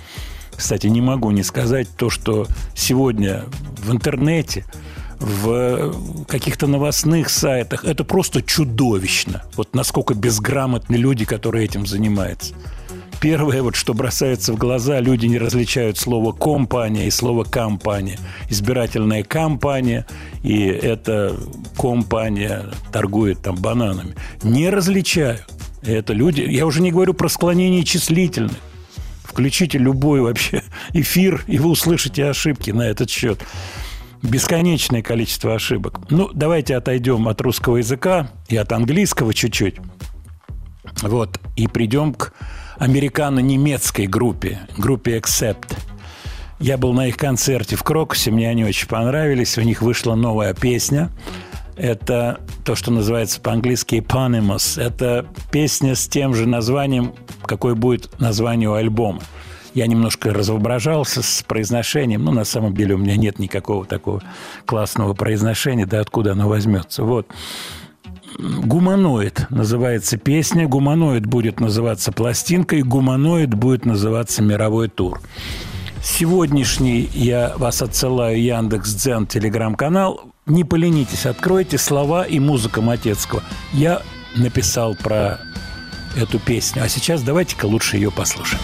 кстати, не могу не сказать то, что сегодня в интернете, в каких-то новостных сайтах, это просто чудовищно. Вот насколько безграмотны люди, которые этим занимаются. Первое, вот что бросается в глаза, люди не различают слово «компания» и слово «компания». Избирательная компания, и эта компания торгует там бананами. Не различают. Это люди, я уже не говорю про склонение числительных. Включите любой вообще эфир, и вы услышите ошибки на этот счет. Бесконечное количество ошибок. Ну, давайте отойдем от русского языка и от английского чуть-чуть. Вот, и придем к американо-немецкой группе, группе Accept. Я был на их концерте в Крокусе, мне они очень понравились. У них вышла новая песня. Это то, что называется по-английски eponymous. Это песня с тем же названием, какое будет название у альбома. Я немножко разоображался с произношением, но на самом деле у меня нет никакого такого классного произношения, да откуда оно возьмется. Вот. «Гуманоид» называется песня, «Гуманоид» будет называться пластинкой, «Гуманоид» будет называться мировой тур. Сегодняшний я вас отсылаю Яндекс Дзен телеграм-канал не поленитесь, откройте слова и музыка Матецкого. Я написал про эту песню. А сейчас давайте-ка лучше ее послушаем.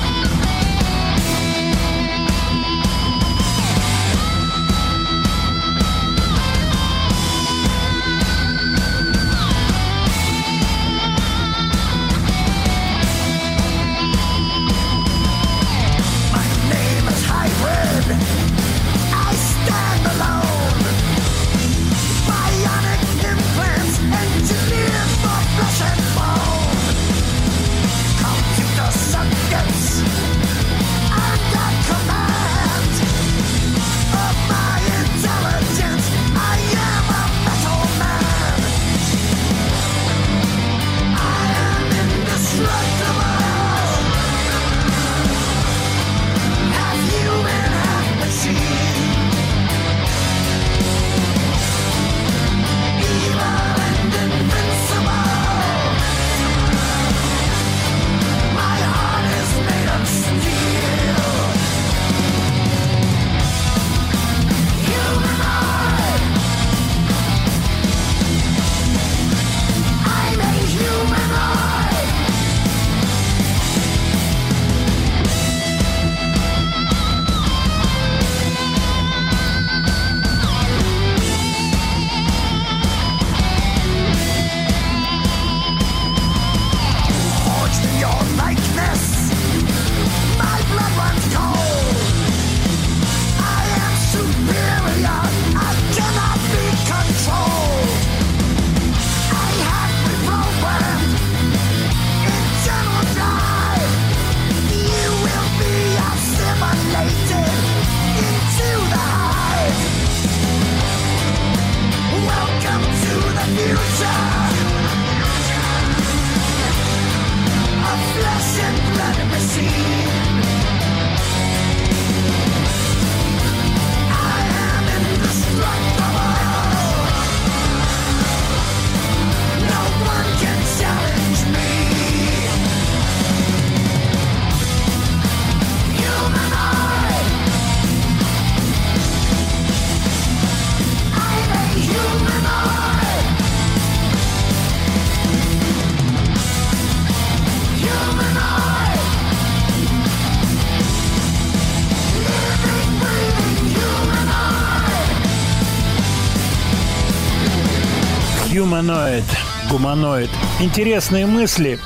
Гуманоид. Интересные мысли.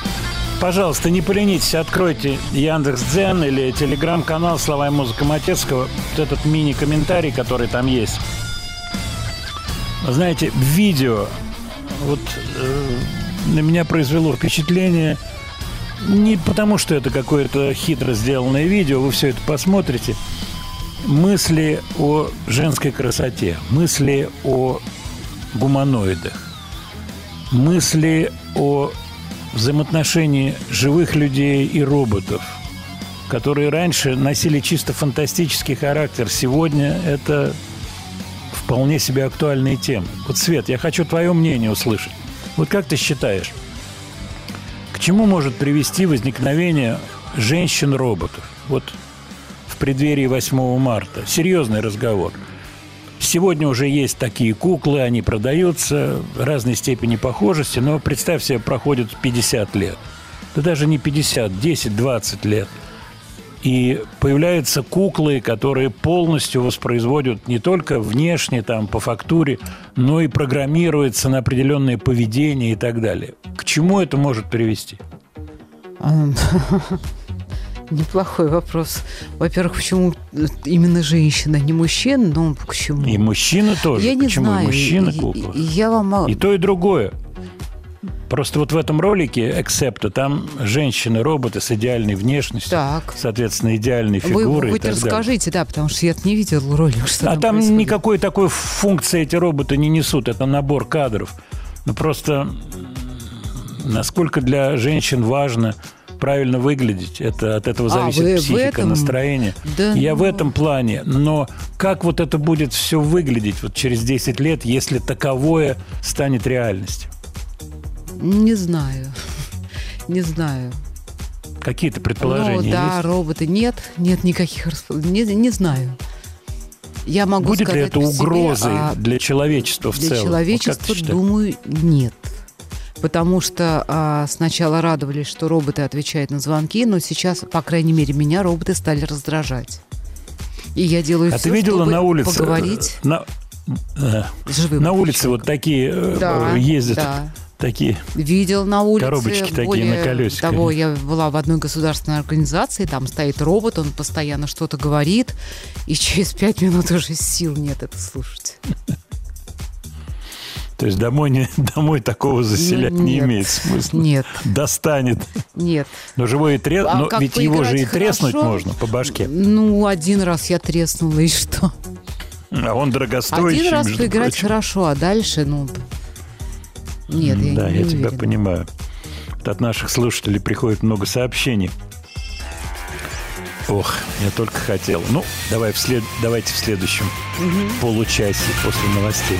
Пожалуйста, не поленитесь, откройте Яндекс Дзен или телеграм-канал «Слова и музыка Матецкого». Вот этот мини-комментарий, который там есть. Знаете, видео вот э, на меня произвело впечатление не потому, что это какое-то хитро сделанное видео, вы все это посмотрите. Мысли о женской красоте, мысли о гуманоидах, мысли о взаимоотношении живых людей и роботов, которые раньше носили чисто фантастический характер. Сегодня это вполне себе актуальные темы. Вот, Свет, я хочу твое мнение услышать. Вот как ты считаешь, к чему может привести возникновение женщин-роботов? Вот в преддверии 8 марта. Серьезный разговор. Сегодня уже есть такие куклы, они продаются разной степени похожести, но представь себе, проходит 50 лет. Да даже не 50, 10, 20 лет. И появляются куклы, которые полностью воспроизводят не только внешне, там, по фактуре, но и программируются на определенное поведение и так далее. К чему это может привести? Неплохой вопрос. Во-первых, почему именно женщина, не мужчина, но почему? И мужчина тоже. Я не почему? знаю. И мужчина И- Я вам... И то, и другое. Просто вот в этом ролике «Эксепта» там женщины-роботы с идеальной внешностью, Так. соответственно, идеальной Вы фигурой хоть и так далее. расскажите, да, потому что я не видел ролик, что А там происходит. никакой такой функции эти роботы не несут. Это набор кадров. Ну просто насколько для женщин важно правильно выглядеть, это от этого А, зависит вы в психика, этом? настроение. Да Я в ну. этом плане. Но как вот это будет все выглядеть вот через 10 лет, если таковое станет реальностью? Не знаю. Не знаю. Какие-то предположения ну, да, есть? роботы. Нет, нет никаких... Не, не знаю. Я могу Будет ли сказать это по себе, угрозой а для человечества в для целом? Вот как человечества, считаешь? думаю, нет. Потому что а, сначала радовались, что роботы отвечают на звонки, но сейчас, по крайней мере, меня роботы стали раздражать. И я делаю А все, ты видела чтобы на улице? поговорить э, На, э, живым на улице вот такие э, Да, ездят, да. такие Видел на улице. Коробочки такие более на колесиках. того, я была в одной государственной организации, там стоит робот, он постоянно что-то говорит, и через пять минут уже сил нет это слушать. То есть домой, не, домой такого заселять Ну, не нет. имеет смысла. Нет, Достанет. нет. Но живой и трес... А Но ведь его же и поиграть треснуть хорошо? можно по башке. Ну, один раз я треснула, и что? А он дорогостоящий, Один раз поиграть прочим. хорошо, а дальше, ну... Нет, я Да, не я тебя уверена. понимаю. Вот От наших слушателей приходит много сообщений. Ох, я только хотел. Ну, давай в след... давайте в следующем получасе после новостей.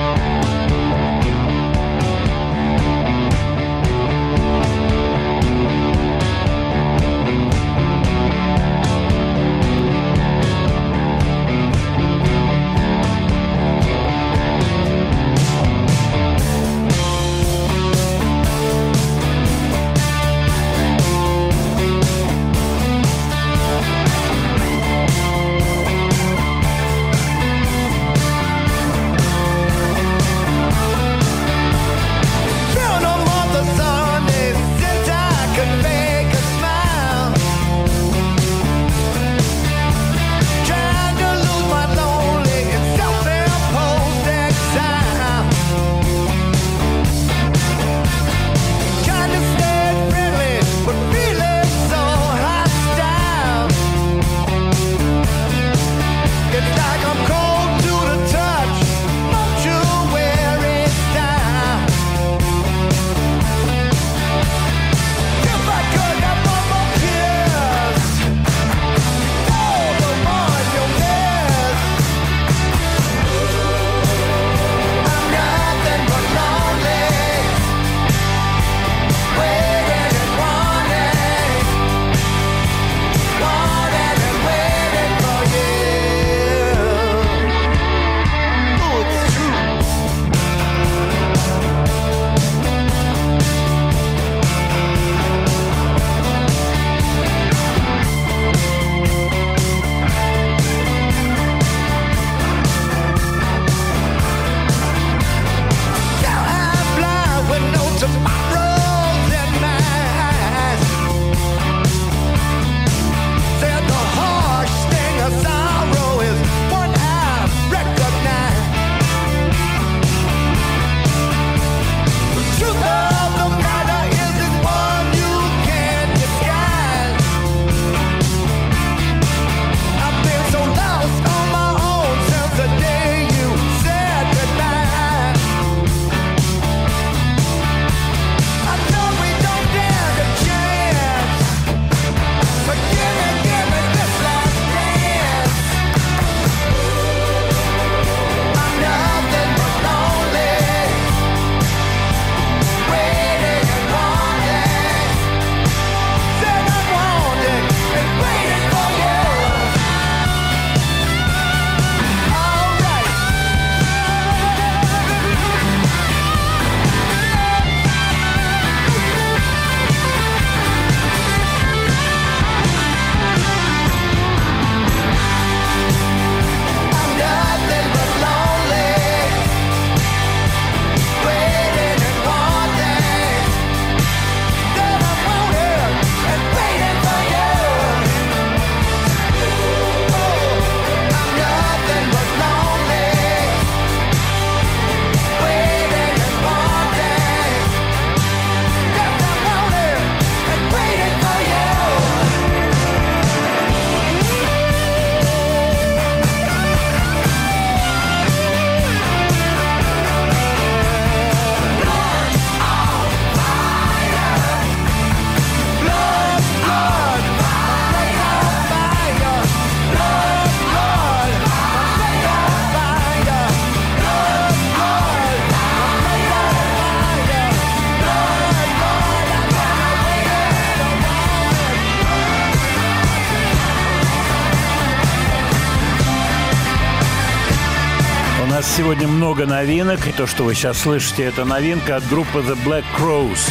Сегодня много новинок. И то, что вы сейчас слышите, это новинка от группы The Black Crows.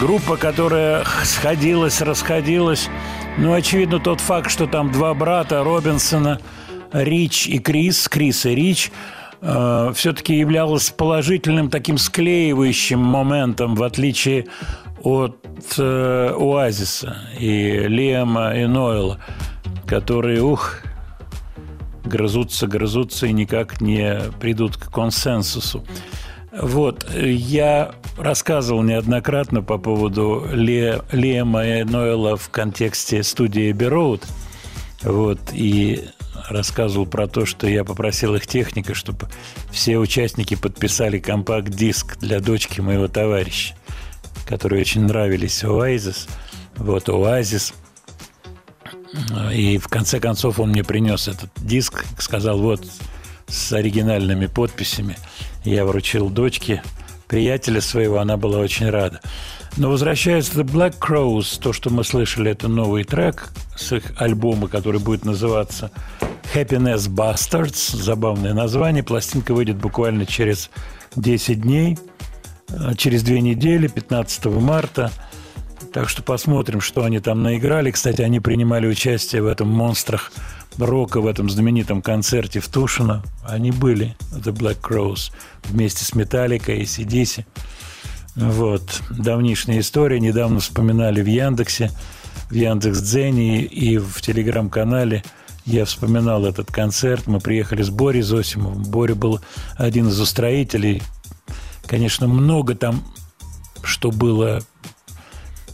Группа, которая сходилась, расходилась. Ну, очевидно, тот факт, что там два брата Робинсона, Рич и Крис, Крис и Рич, э, все-таки являлась положительным таким склеивающим моментом, в отличие от э, Оазиса и Лема и Нойла, которые, ух, грызутся, грызутся и никак не придут к консенсусу. Вот, я рассказывал неоднократно по поводу Ле, Лема и Нойла в контексте студии Эбби Вот, и рассказывал про то, что я попросил их техника, чтобы все участники подписали компакт-диск для дочки моего товарища, которые очень нравились Оазис. Вот, Оазис – и в конце концов он мне принес этот диск, сказал, вот, с оригинальными подписями. Я вручил дочке приятеля своего, она была очень рада. Но возвращаясь The Black Crows, то, что мы слышали, это новый трек с их альбома, который будет называться Happiness Bastards. Забавное название. Пластинка выйдет буквально через 10 дней, через две недели, 15 марта – так что посмотрим, что они там наиграли. Кстати, они принимали участие в этом «Монстрах рока», в этом знаменитом концерте в Тушино. Они были, The Black Crows, вместе с Металликой и CDC. Вот. Давнишняя история. Недавно вспоминали в Яндексе, в Яндекс.Дзене и в Телеграм-канале я вспоминал этот концерт. Мы приехали с Борей Зосимовым. Боря был один из устроителей. Конечно, много там что было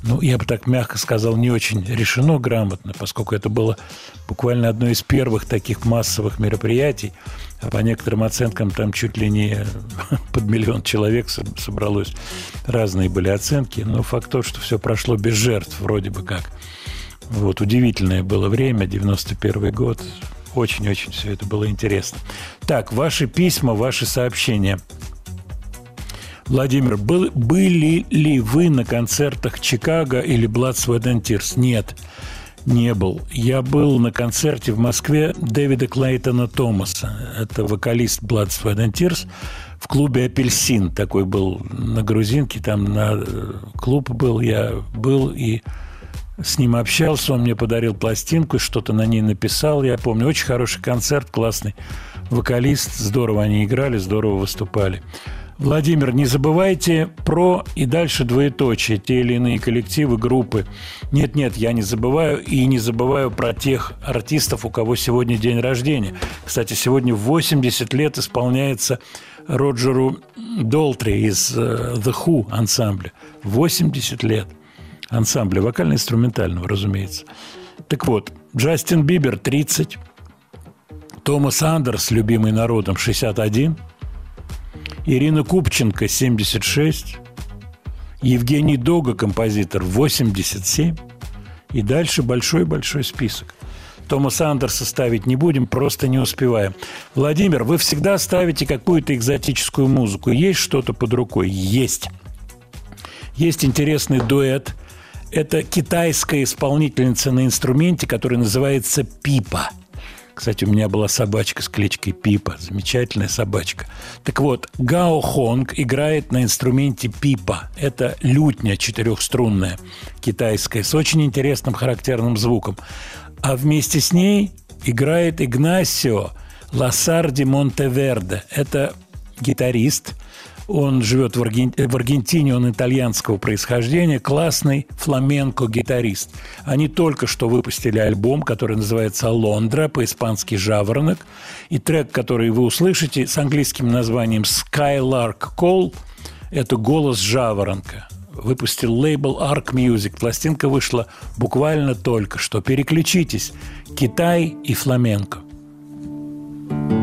ну, я бы так мягко сказал, не очень решено грамотно, поскольку это было буквально одно из первых таких массовых мероприятий, а по некоторым оценкам там чуть ли не под миллион человек собралось. Разные были оценки, но факт тот, что все прошло без жертв вроде бы как. Вот, удивительное было время, 91 год. Очень-очень все это было интересно. Так, ваши письма, ваши сообщения – Владимир, был, были ли вы на концертах Чикаго или Blood, Sweat and Tears? Нет, не был. Я был на концерте в Москве Дэвида Клейтона Томаса. Это вокалист Blood, Sweat and Tears в клубе «Апельсин». Такой был на грузинке, там на э, клуб был, я был и с ним общался, он мне подарил пластинку, что-то на ней написал, я помню. Очень хороший концерт, классный вокалист, здорово они играли, здорово выступали. Владимир, не забывайте про и дальше двоеточие, те или иные коллективы, группы. Нет-нет, я не забываю и не забываю про тех артистов, у кого сегодня день рождения. Кстати, сегодня 80 лет исполняется Роджеру Долтри из э, The Who ансамбля. 80 лет ансамбля, вокально-инструментального, разумеется. Так вот, Джастин Бибер 30, Томас Андерс, любимый народом, 61 – Ирина Купченко 76, Евгений Дога, композитор, 87. И дальше большой-большой список. Томаса Андерса ставить не будем, просто не успеваем. Владимир, вы всегда ставите какую-то экзотическую музыку. Есть что-то под рукой? Есть. Есть интересный дуэт. Это китайская исполнительница на инструменте, который называется пипа – кстати, у меня была собачка с кличкой Пипа, замечательная собачка. Так вот, Гао Хонг играет на инструменте пипа. Это лютня четырехструнная, китайская, с очень интересным характерным звуком. А вместе с ней играет Игнасио Лассарди Монтеверде. Это гитарист – он живет в, Арген... в Аргентине, он итальянского происхождения, классный фламенко-гитарист. Они только что выпустили альбом, который называется «Лондра», по-испански «Жаворонок», и трек, который вы услышите с английским названием «Skylark Call» – это голос жаворонка. Выпустил лейбл Arc Music. Пластинка вышла буквально только что. Переключитесь. Китай и фламенко. thank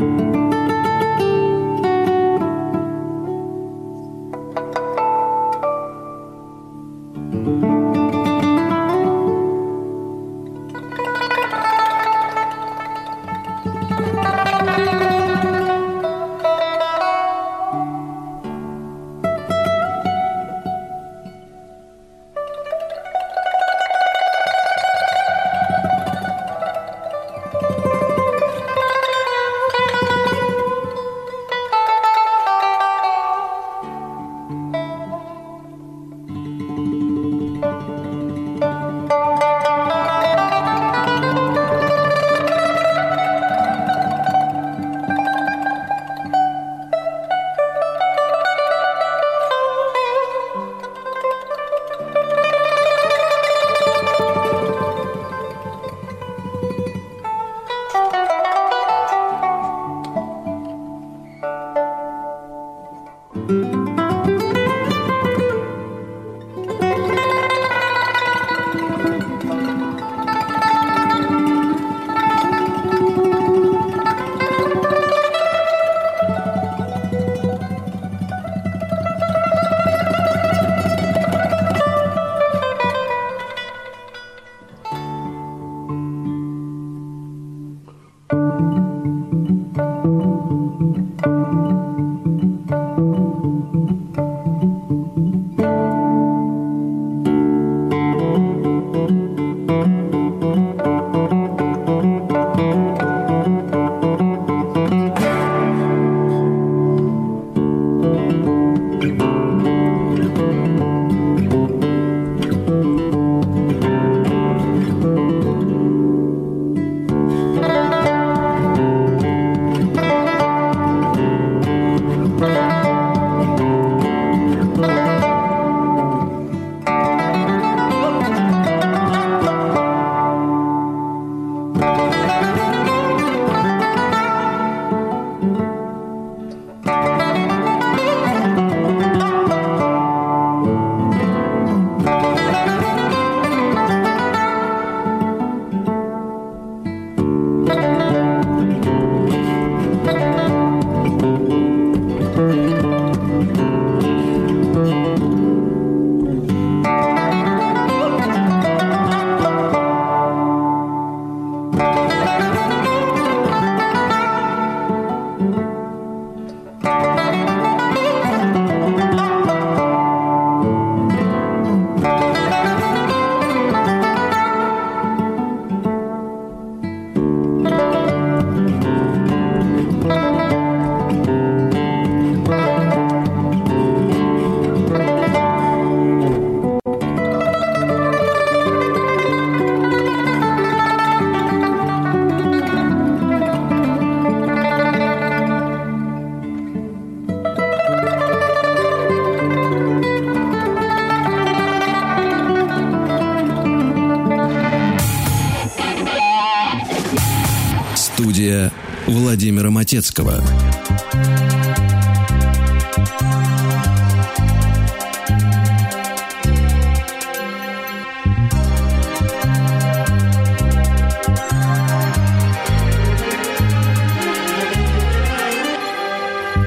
Матецкого.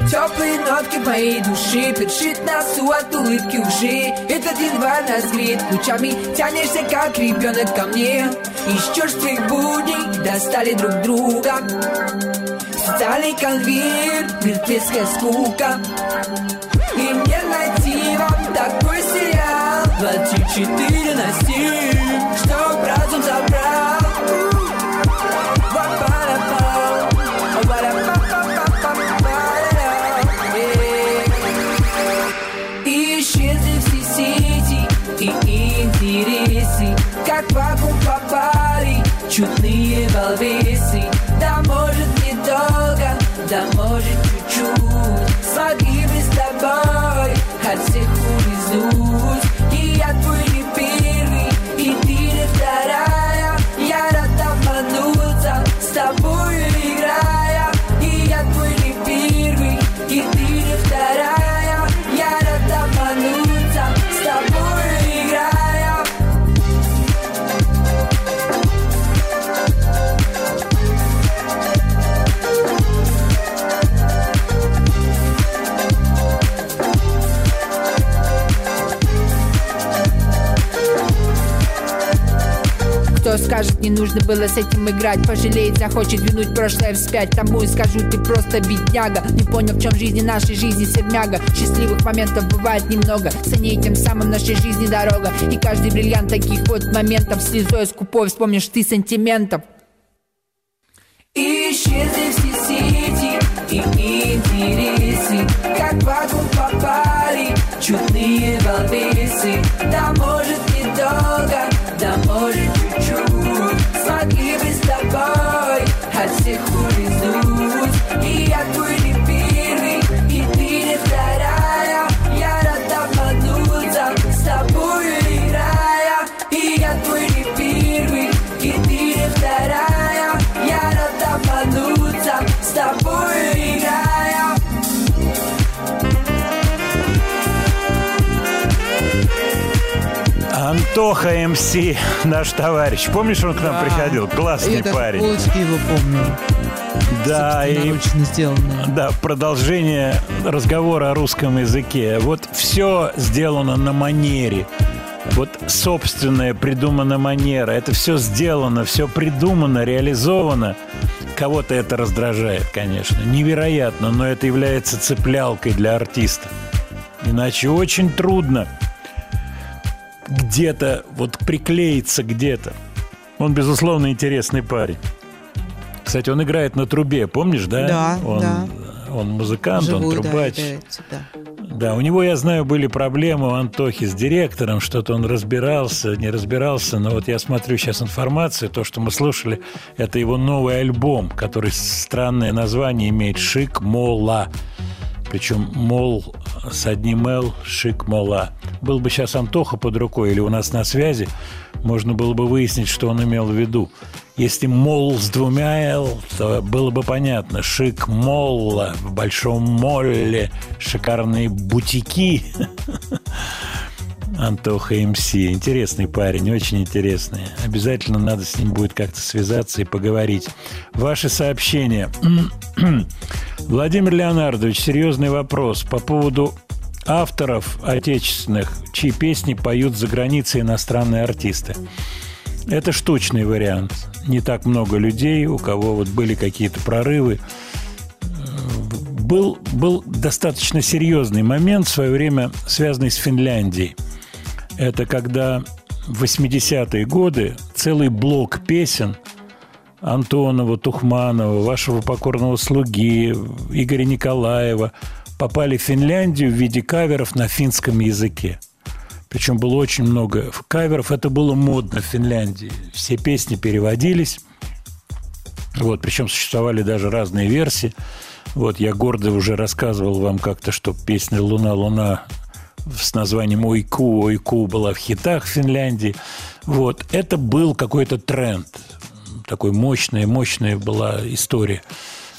Теплые нотки моей души Першит носу от улыбки уши. Этот январь нас греет лучами Тянешься, как ребенок ко мне. Из черствых будней достали друг друга Социальный конвейер, мертвецкая скука И мне найти вам такой сериал 24 на 7 Чтоб разум забрал. Исчезли все сети и интересы Как вакуум попали чудные балбесы не нужно было с этим играть. Пожалеет, захочет вернуть прошлое вспять. Тому и скажу, ты просто бедняга. Не понял, в чем жизни нашей жизни сермяга. Счастливых моментов бывает немного. Цени тем самым нашей жизни дорога. И каждый бриллиант таких вот моментов Слезой скупой. Вспомнишь ты сантиментов. Исчезли все сети и интересы. Как в вакуум попали чудные балбесы Да может недолго, да может от всех улизнуть И Антоха МС, наш товарищ. Помнишь, он к нам Да. приходил? Классный Я парень. полочки его помню. Да, и сделанные. Да, продолжение разговора о русском языке. Вот все сделано на манере. Вот собственная придумана манера. Это все сделано, все придумано, реализовано. Кого-то это раздражает, конечно. Невероятно, но это является цеплялкой для артиста. Иначе очень трудно где-то вот приклеиться где-то. Он, безусловно, интересный парень. Кстати, он играет на трубе, помнишь, да? Да, он, да. Он музыкант, он Живой, да, трубач. играет всегда. Да, у него, я знаю, были проблемы у Антохи с директором, что-то он разбирался, не разбирался, но вот я смотрю сейчас информацию, то, что мы слушали, это его новый альбом, который странное название имеет «Шик Мола». Причем мол с одним «л», «Шик Мола». Был бы сейчас Антоха под рукой или у нас на связи, можно было бы выяснить, что он имел в виду. Если мол с двумя «л», то было бы понятно. Шик Молла в Большом Молле, шикарные бутики. Антоха МС. Интересный парень, очень интересный. Обязательно надо с ним будет как-то связаться и поговорить. Ваши сообщения. Владимир Леонардович, серьезный вопрос по поводу авторов отечественных, чьи песни поют за границей иностранные артисты. Это штучный вариант. Не так много людей, у кого вот были какие-то прорывы. Был, был достаточно серьезный момент в свое время, связанный с Финляндией. Это когда в 80-е годы целый блок песен Антонова, Тухманова, вашего покорного слуги, Игоря Николаева попали в Финляндию в виде каверов на финском языке. Причем было очень много каверов. Это было модно в Финляндии. Все песни переводились. Вот, причем существовали даже разные версии. Вот, я гордо уже рассказывал вам как-то, что песня «Луна, луна» с названием «Ойку, ойку» была в хитах в Финляндии. Вот, это был какой-то тренд. Такой мощная, мощная была история.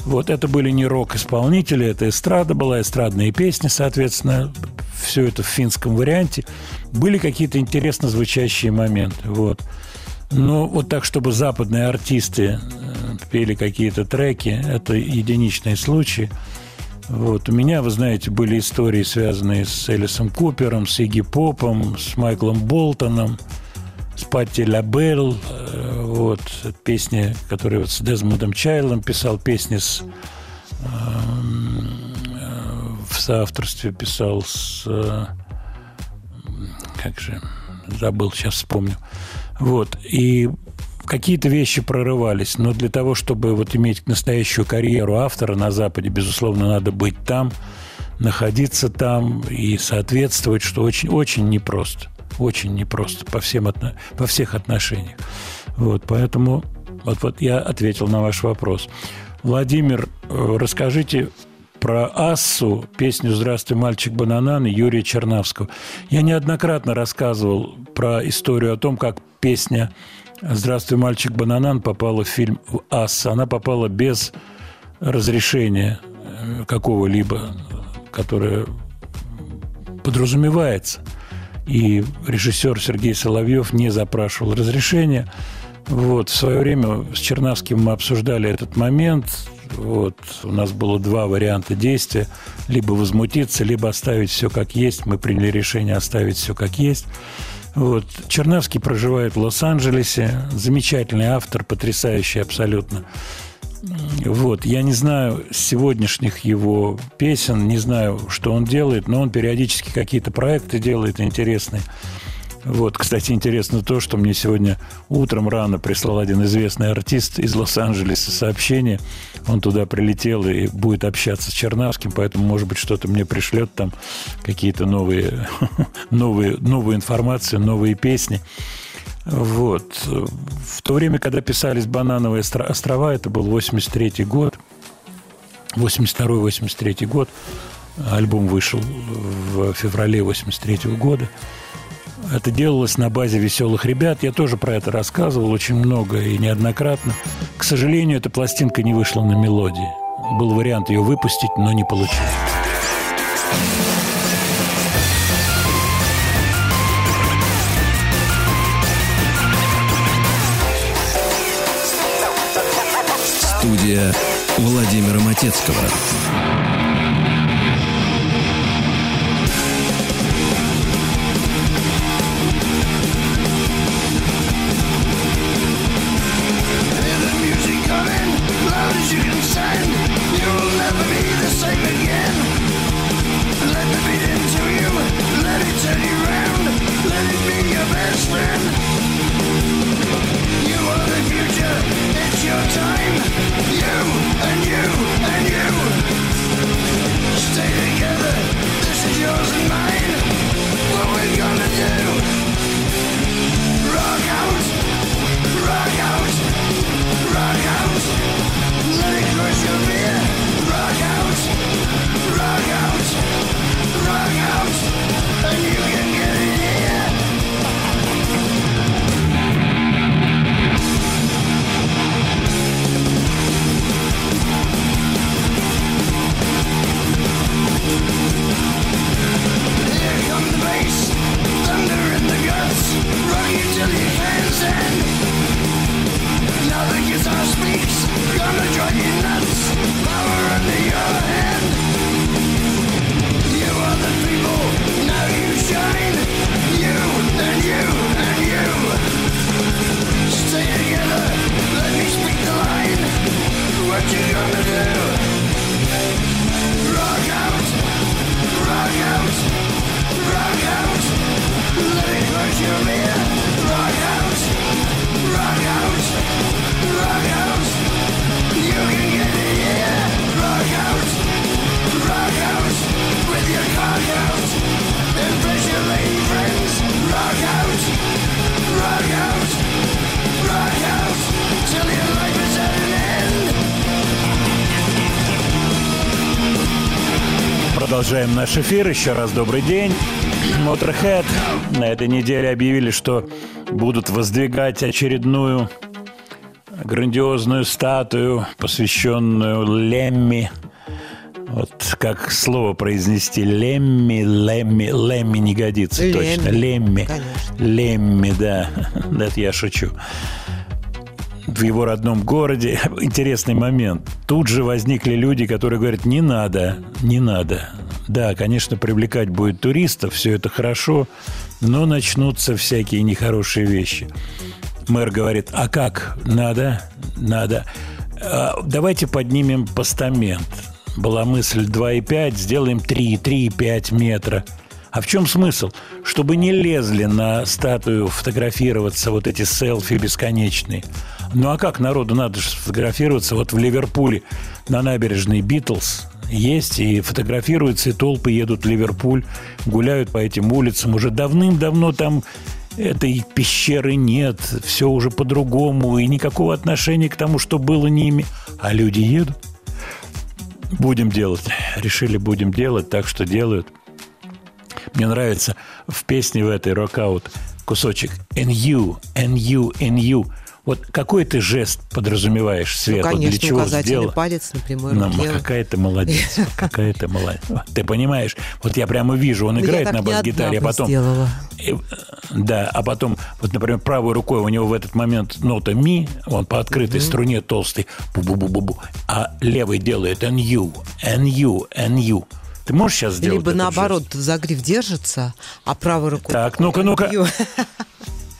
Вот это были не рок-исполнители, это эстрада была, эстрадные песни, соответственно, все это в финском варианте. Были какие-то интересно звучащие моменты. Вот. Но вот так, чтобы западные артисты э, пели какие-то треки, это единичные случаи. Вот. У меня, вы знаете, были истории, связанные с Элисом Купером, с Игги Попом, с Майклом Болтоном, с Патти Лабелл. Э, вот. Песни, которые вот с Дезмондом Чайлом писал, песни с эм, э, в соавторстве писал с э, как же забыл, сейчас вспомню. Вот. И какие-то вещи прорывались, но для того, чтобы вот иметь настоящую карьеру автора на Западе, безусловно, надо быть там, находиться там и соответствовать, что очень, очень непросто. Очень непросто по, всем, по всех отношениях. Вот, поэтому вот, вот я ответил на ваш вопрос. Владимир, э, расскажите про Ассу, песню «Здравствуй, мальчик бананан» Юрия Чернавского. Я неоднократно рассказывал про историю о том, как песня «Здравствуй, мальчик бананан» попала в фильм «Асса». Она попала без разрешения э, какого-либо, которое подразумевается. И режиссер Сергей Соловьев не запрашивал разрешения. Вот, в свое время с Чернавским мы обсуждали этот момент. Вот, у нас было два варианта действия. Либо возмутиться, либо оставить все как есть. Мы приняли решение оставить все как есть. Вот. Чернавский проживает в Лос-Анджелесе. Замечательный автор, потрясающий абсолютно. Вот. Я не знаю сегодняшних его песен, не знаю, что он делает, но он периодически какие-то проекты делает интересные. Вот, кстати, интересно то, что мне сегодня утром рано прислал один известный артист из Лос-Анджелеса сообщение. Он туда прилетел и будет общаться с Чернавским, поэтому, может быть, что-то мне пришлет там какие-то новые, новые, новую информацию, новые песни. Вот. В то время, когда писались «Банановые острова», это был 83 год, 82-83 год, альбом вышел в феврале 83 года – это делалось на базе веселых ребят. Я тоже про это рассказывал очень много и неоднократно. К сожалению, эта пластинка не вышла на мелодии. Был вариант ее выпустить, но не получилось. Студия Владимира Матецкого. Продолжаем наш эфир. Еще раз добрый день. Motorhead на этой неделе объявили, что будут воздвигать очередную грандиозную статую, посвященную Лемми. Вот как слово произнести Лемми, Лемми, Лемми не годится Лемми, точно. Лемми. конечно. Лемми, да. Да, это я шучу. В его родном городе. Интересный момент. Тут же возникли люди, которые говорят, не надо, не надо. Да, конечно, привлекать будет туристов, все это хорошо, но начнутся всякие нехорошие вещи. Мэр говорит, а как? Надо, надо. А, давайте поднимем постамент. Была мысль 2,5, сделаем 3, 3,5 метра. А в чем смысл? Чтобы не лезли на статую фотографироваться вот эти селфи бесконечные. Ну а как народу надо же сфотографироваться? Вот в Ливерпуле на набережной Битлз есть и фотографируются, и толпы едут в Ливерпуль, гуляют по этим улицам. Уже давным-давно там этой пещеры нет, все уже по-другому, и никакого отношения к тому, что было не ими. А люди едут. Будем делать. Решили, будем делать, так что делают. Мне нравится в песне в этой «Рокаут» кусочек «And you, and you, and you». Вот какой ты жест подразумеваешь, Свет? Ну, Вот для конечно, чего указательный сделал? палец на прямой Ну, руке. какая ты молодец, какая ты молодец. Ты понимаешь, вот я прямо вижу, он Ну, играет на бас-гитаре, а потом... Да, а потом, вот, например, правой рукой у него в этот момент нота ми, он по открытой струне толстый, бу-бу-бу-бу-бу, а левый делает you, and you. Ты можешь сейчас сделать Либо наоборот, жест? за гриф держится, а правой рукой... Так, ну-ка, ну-ка.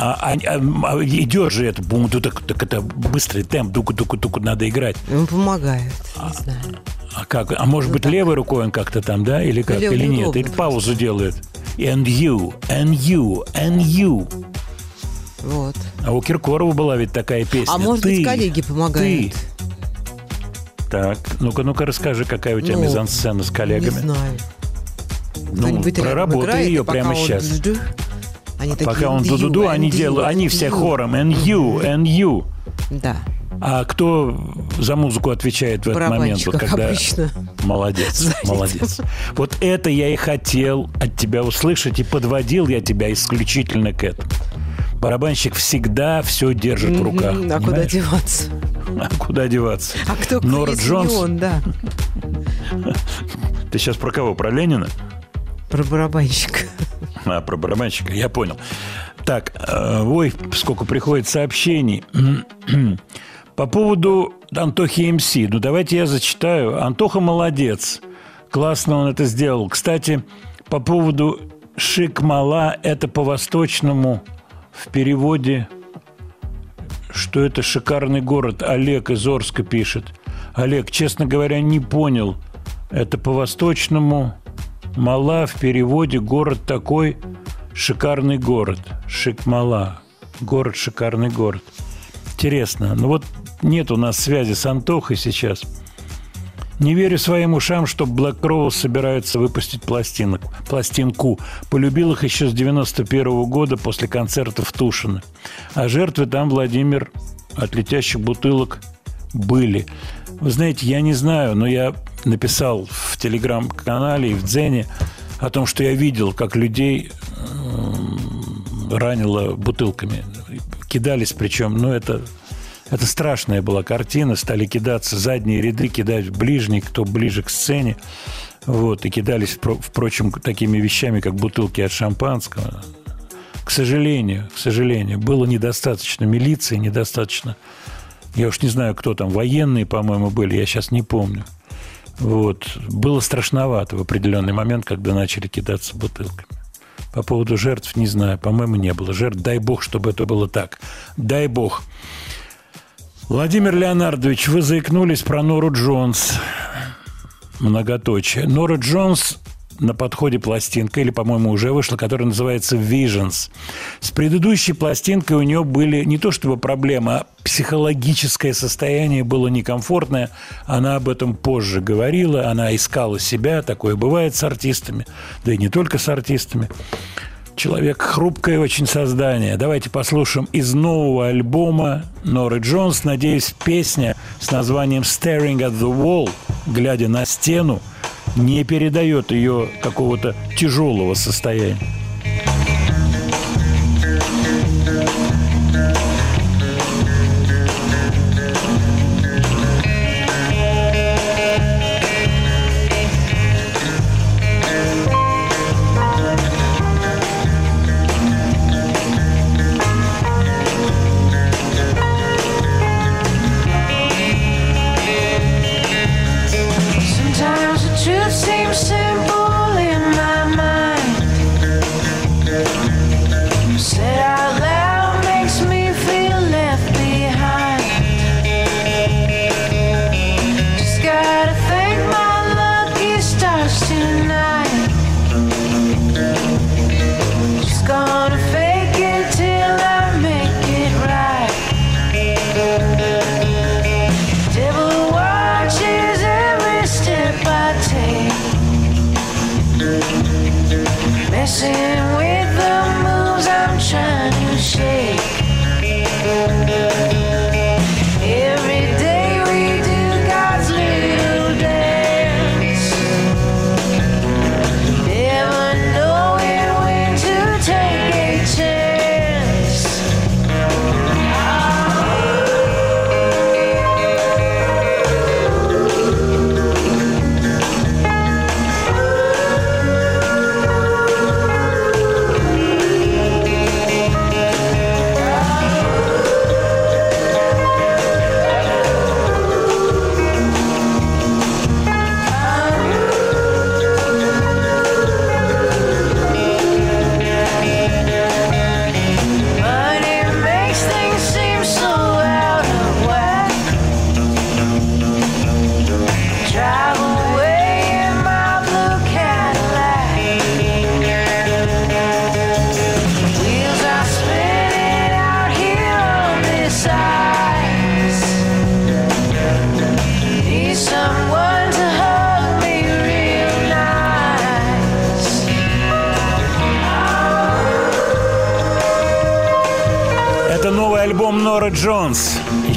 А, а- а- а идет же это, бум, так, так это быстрый темп, дуку-дуку-дуку надо играть. Он помогает, не знаю. А как? А может быть, левой рукой он как-то там, да? Или как? Левой Или нет? неудобно Или паузу делает. And you, and you, and you. Вот. А у Киркорова была ведь такая песня. А может Ты, быть, коллеги помогают? Ты. Так, ну-ка, ну-ка, расскажи, какая у тебя Ну, мизансцена с Не коллегами. знаю. Ну, проработай ее пока прямо он сейчас. жду, Они такие, Пока он «And you, ду-ду-ду, они делают, они все you». хором. And you, and you. Да. А кто за музыку отвечает в этот момент? Вот когда... обычно. Молодец, Занят. молодец. Вот это я и хотел от тебя услышать, и подводил я тебя исключительно к этому. Барабанщик всегда все держит в руках. А куда понимаешь? деваться? А куда деваться? А кто, Нора Джонс? он, да. Ты сейчас про кого? Про Ленина? Про барабанщика. А, про барабанщика, я понял. Так, э, ой, сколько приходит сообщений. По поводу Антохи МС. Ну, давайте я зачитаю. Антоха молодец. Классно он это сделал. Кстати, по поводу Шикмала, это по-восточному в переводе, что это шикарный город. Олег из Орска пишет. Олег, честно говоря, не понял. Это по-восточному Мала в переводе город такой шикарный город. Шикмала. Город шикарный город. Интересно. Ну вот нет у нас связи с Антохой сейчас. Не верю своим ушам, что Black Crowes собираются выпустить пластинок, пластинку. Полюбил их еще с 91 года после концерта в Тушино. А жертвы там, Владимир, от летящих бутылок были. Вы знаете, я не знаю, но я написал в телеграм-канале и в Дзене о том, что я видел, как людей м, ранило бутылками. Кидались причем, ну это, это страшная была картина. Стали кидаться задние ряды, кидать ближний, кто ближе к сцене. Вот, и кидались, впро- впрочем, такими вещами, как бутылки от шампанского. К сожалению, к сожалению, было недостаточно милиции, недостаточно я уж не знаю, кто там, военные, по-моему, были, я сейчас не помню. Вот. Было страшновато в определенный момент, когда начали кидаться бутылками. По поводу жертв не знаю, по-моему, не было жертв. Дай бог, чтобы это было так. Дай бог. Владимир Леонардович, вы заикнулись про Нору Джонс. Многоточие. Нора Джонс на подходе пластинка, или, по-моему, уже вышла, которая называется Visions. С предыдущей пластинкой у нее были не то чтобы проблемы, а психологическое состояние было некомфортное. Она об этом позже говорила, она искала себя, такое бывает с артистами, да и не только с артистами. Человек хрупкое очень создание. Давайте послушаем из нового альбома Норы Джонс. Надеюсь, песня с названием «Staring at the Wall», глядя на стену, не передает ее какого-то тяжелого состояния.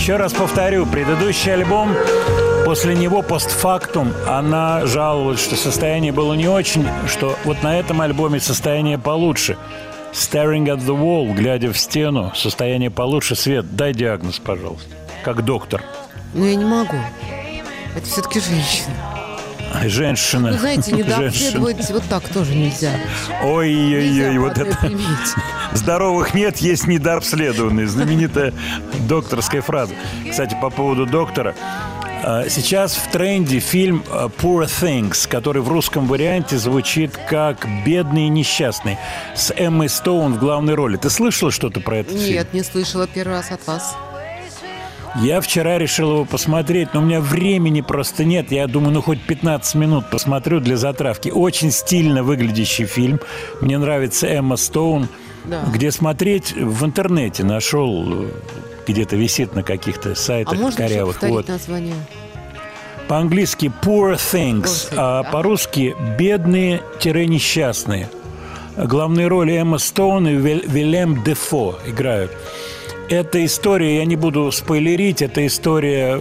Еще раз повторю, предыдущий альбом, после него постфактум, она жаловалась, что состояние было не очень, что вот на этом альбоме состояние получше. Staring at the wall, глядя в стену, состояние получше. Свет, дай диагноз, пожалуйста, как доктор. Но я не могу. Это все-таки женщина. Женщина. Ну, знаете, не Женщина. обследовать вот так тоже нельзя. Ой-ой-ой, вот это... Здоровых нет, есть недообследованные. Знаменитая докторская фраза. Кстати, по поводу доктора. А, Сейчас в тренде фильм а, Poor Things, который в русском варианте звучит как «Бедный и несчастный» с Эммой Стоун в главной роли. Ты слышала что-то про этот фильм? Нет, не слышала первый раз от вас. Я вчера решил его посмотреть, но у меня времени просто нет. Я думаю, ну хоть 15 минут посмотрю для затравки. Очень стильно выглядящий фильм. Мне нравится Эмма Стоун. Да. Где смотреть в интернете нашел, где-то висит на каких-то А сайтах можно корявых. повторить Вот. название? По-английски poor things, Poor things, а да. по-русски бедные-несчастные. Главные роли Эмма Стоун и Вил- Вильям Дефо играют. Эта история, я не буду спойлерить, это история,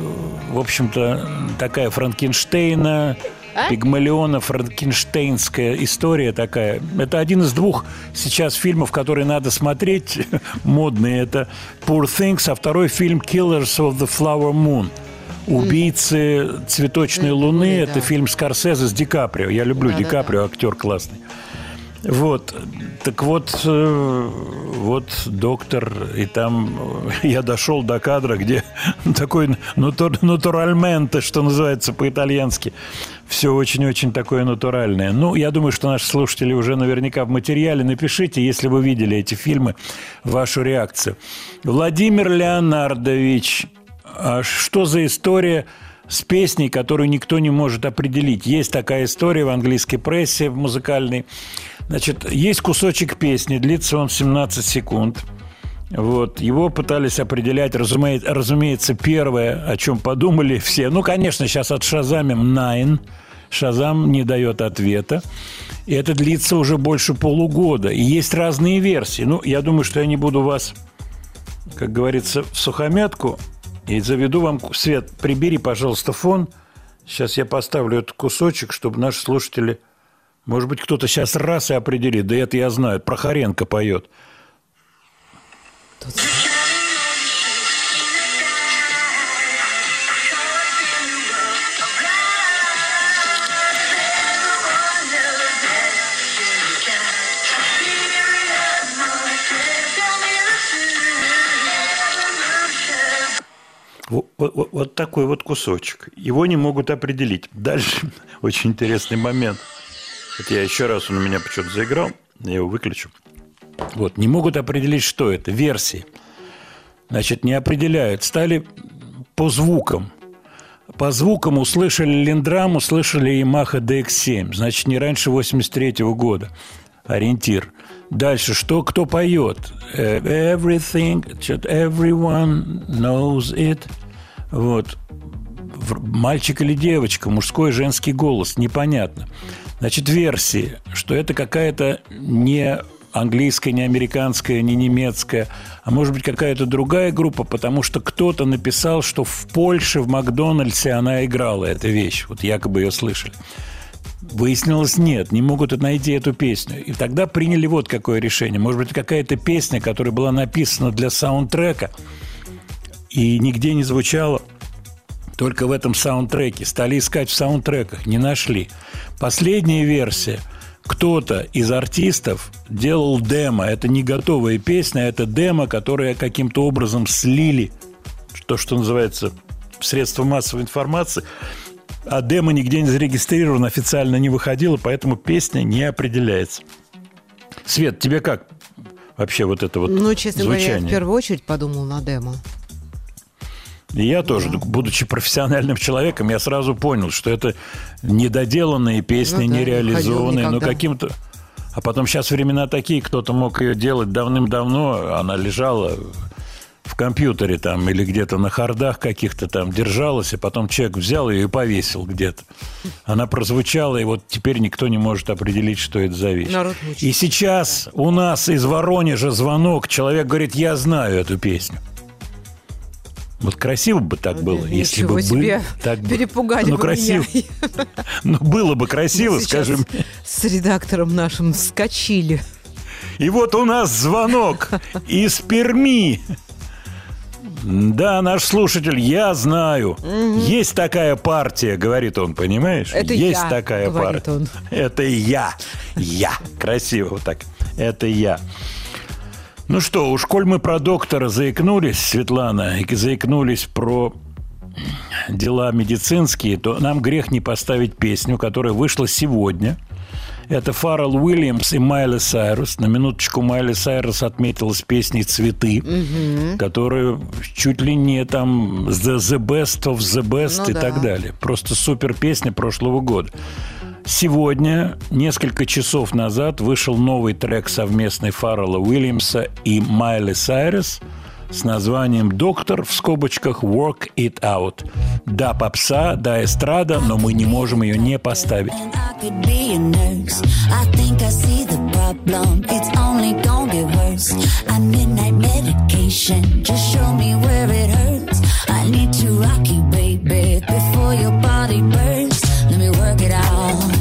в общем-то, такая Франкенштейна, А? Пигмалиона, франкенштейнская история такая. Это один из двух сейчас фильмов, которые надо смотреть, модные. Это Poor Things, а второй фильм Killers of the Flower Moon. Убийцы цветочной Луны, да. Это фильм Скорсезе с Ди Каприо. Я люблю Да, Ди да, Каприо, актер классный. Вот, так вот, э, вот доктор, и там э, я дошел до кадра, где такой натур, натуральменте, что называется по-итальянски. Все очень-очень такое натуральное. Ну, я думаю, что наши слушатели уже наверняка в материале. Напишите, если вы видели эти фильмы, вашу реакцию. Владимир Леонардович, а что за история с песней, которую никто не может определить? Есть такая история в английской прессе, в музыкальной. Значит, есть кусочек песни, длится он 17 секунд. Вот. Его пытались определять, разумеется, разумеется, первое, о чем подумали все. Ну, конечно, сейчас от Шазамим Nine. Шазам не дает ответа. И это длится уже больше полугода. И есть разные версии. Ну, я думаю, что я не буду вас, как говорится, в сухомятку. И заведу вам... Свет, прибери, пожалуйста, фон. Сейчас я поставлю этот кусочек, чтобы наши слушатели... Может быть, кто-то сейчас раз и определит. Да это я знаю. Прохоренко поет. Вот, вот- вот такой вот кусочек. Его не могут определить. Дальше очень интересный момент. Вот я еще раз, он у меня почему-то заиграл. Я его выключу. Вот, не могут определить, что это. Версии. Значит, не определяют. Стали по звукам. По звукам услышали Линдрам, услышали Yamaha DX7. Значит, не раньше 83 года. Ориентир. Дальше, что, кто поет? Э, Everything, everyone knows it. Вот. Мальчик или девочка, мужской, женский голос, непонятно. Значит, версии, что это какая-то не английская, не американская, не немецкая, а может быть какая-то другая группа, потому что кто-то написал, что в Польше, в Макдональдсе она играла, эта вещь. Вот якобы ее слышали. Выяснилось, нет, не могут найти эту песню. И тогда приняли вот какое решение. Может быть, какая-то песня, которая была написана для саундтрека и нигде не звучала, только в этом саундтреке. Стали искать в саундтреках, не нашли. Последняя версия – кто-то из артистов делал демо. Это не готовая песня, это демо, которое каким-то образом слили. То, что называется средства массовой информации. А демо нигде не зарегистрировано, официально не выходило, поэтому песня не определяется. Свет, тебе как вообще вот это вот Ну, честно звучание? говоря, я в первую очередь подумал на демо. И я тоже, будучи профессиональным человеком, я сразу понял, что это недоделанные песни, Ну да, не нереализованные, но каким-то... А потом сейчас времена такие, кто-то мог ее делать давным-давно, она лежала в компьютере там или где-то на хардах каких-то там держалась, и потом человек взял ее и повесил где-то. Она прозвучала, и вот теперь никто не может определить, что это за вещь. И сейчас у нас из Воронежа звонок, человек говорит, я знаю эту песню. Вот красиво бы так было, если Ничего бы себе. бы так бы- Перепугали ну, вы красиво. меня. Ну, было бы красиво, мне. С редактором нашим вскочили. И вот у нас звонок из Перми. Да, наш слушатель, я знаю. Есть такая партия, говорит он, понимаешь? Это Есть я, такая партия. он. Это я. Я. Красиво вот так. Это я. Ну что, уж коль мы про доктора заикнулись, Светлана, и заикнулись про дела медицинские, то нам грех не поставить песню, которая вышла сегодня. Это Фаррелл Уильямс и Майли Сайрус. На минуточку Майли Сайрус отметилась песней «Цветы», которая чуть ли не там the, the best of the best Ну и да. так далее. Просто супер песня прошлого года. Сегодня, несколько часов назад, вышел новый трек совместный Фаррелла Уильямса и Майли Сайрес с названием «Доктор» в скобочках «Work It Out». Да, попса, да, эстрада, но мы не можем ее не поставить. Before your body bursts. Let me work it out.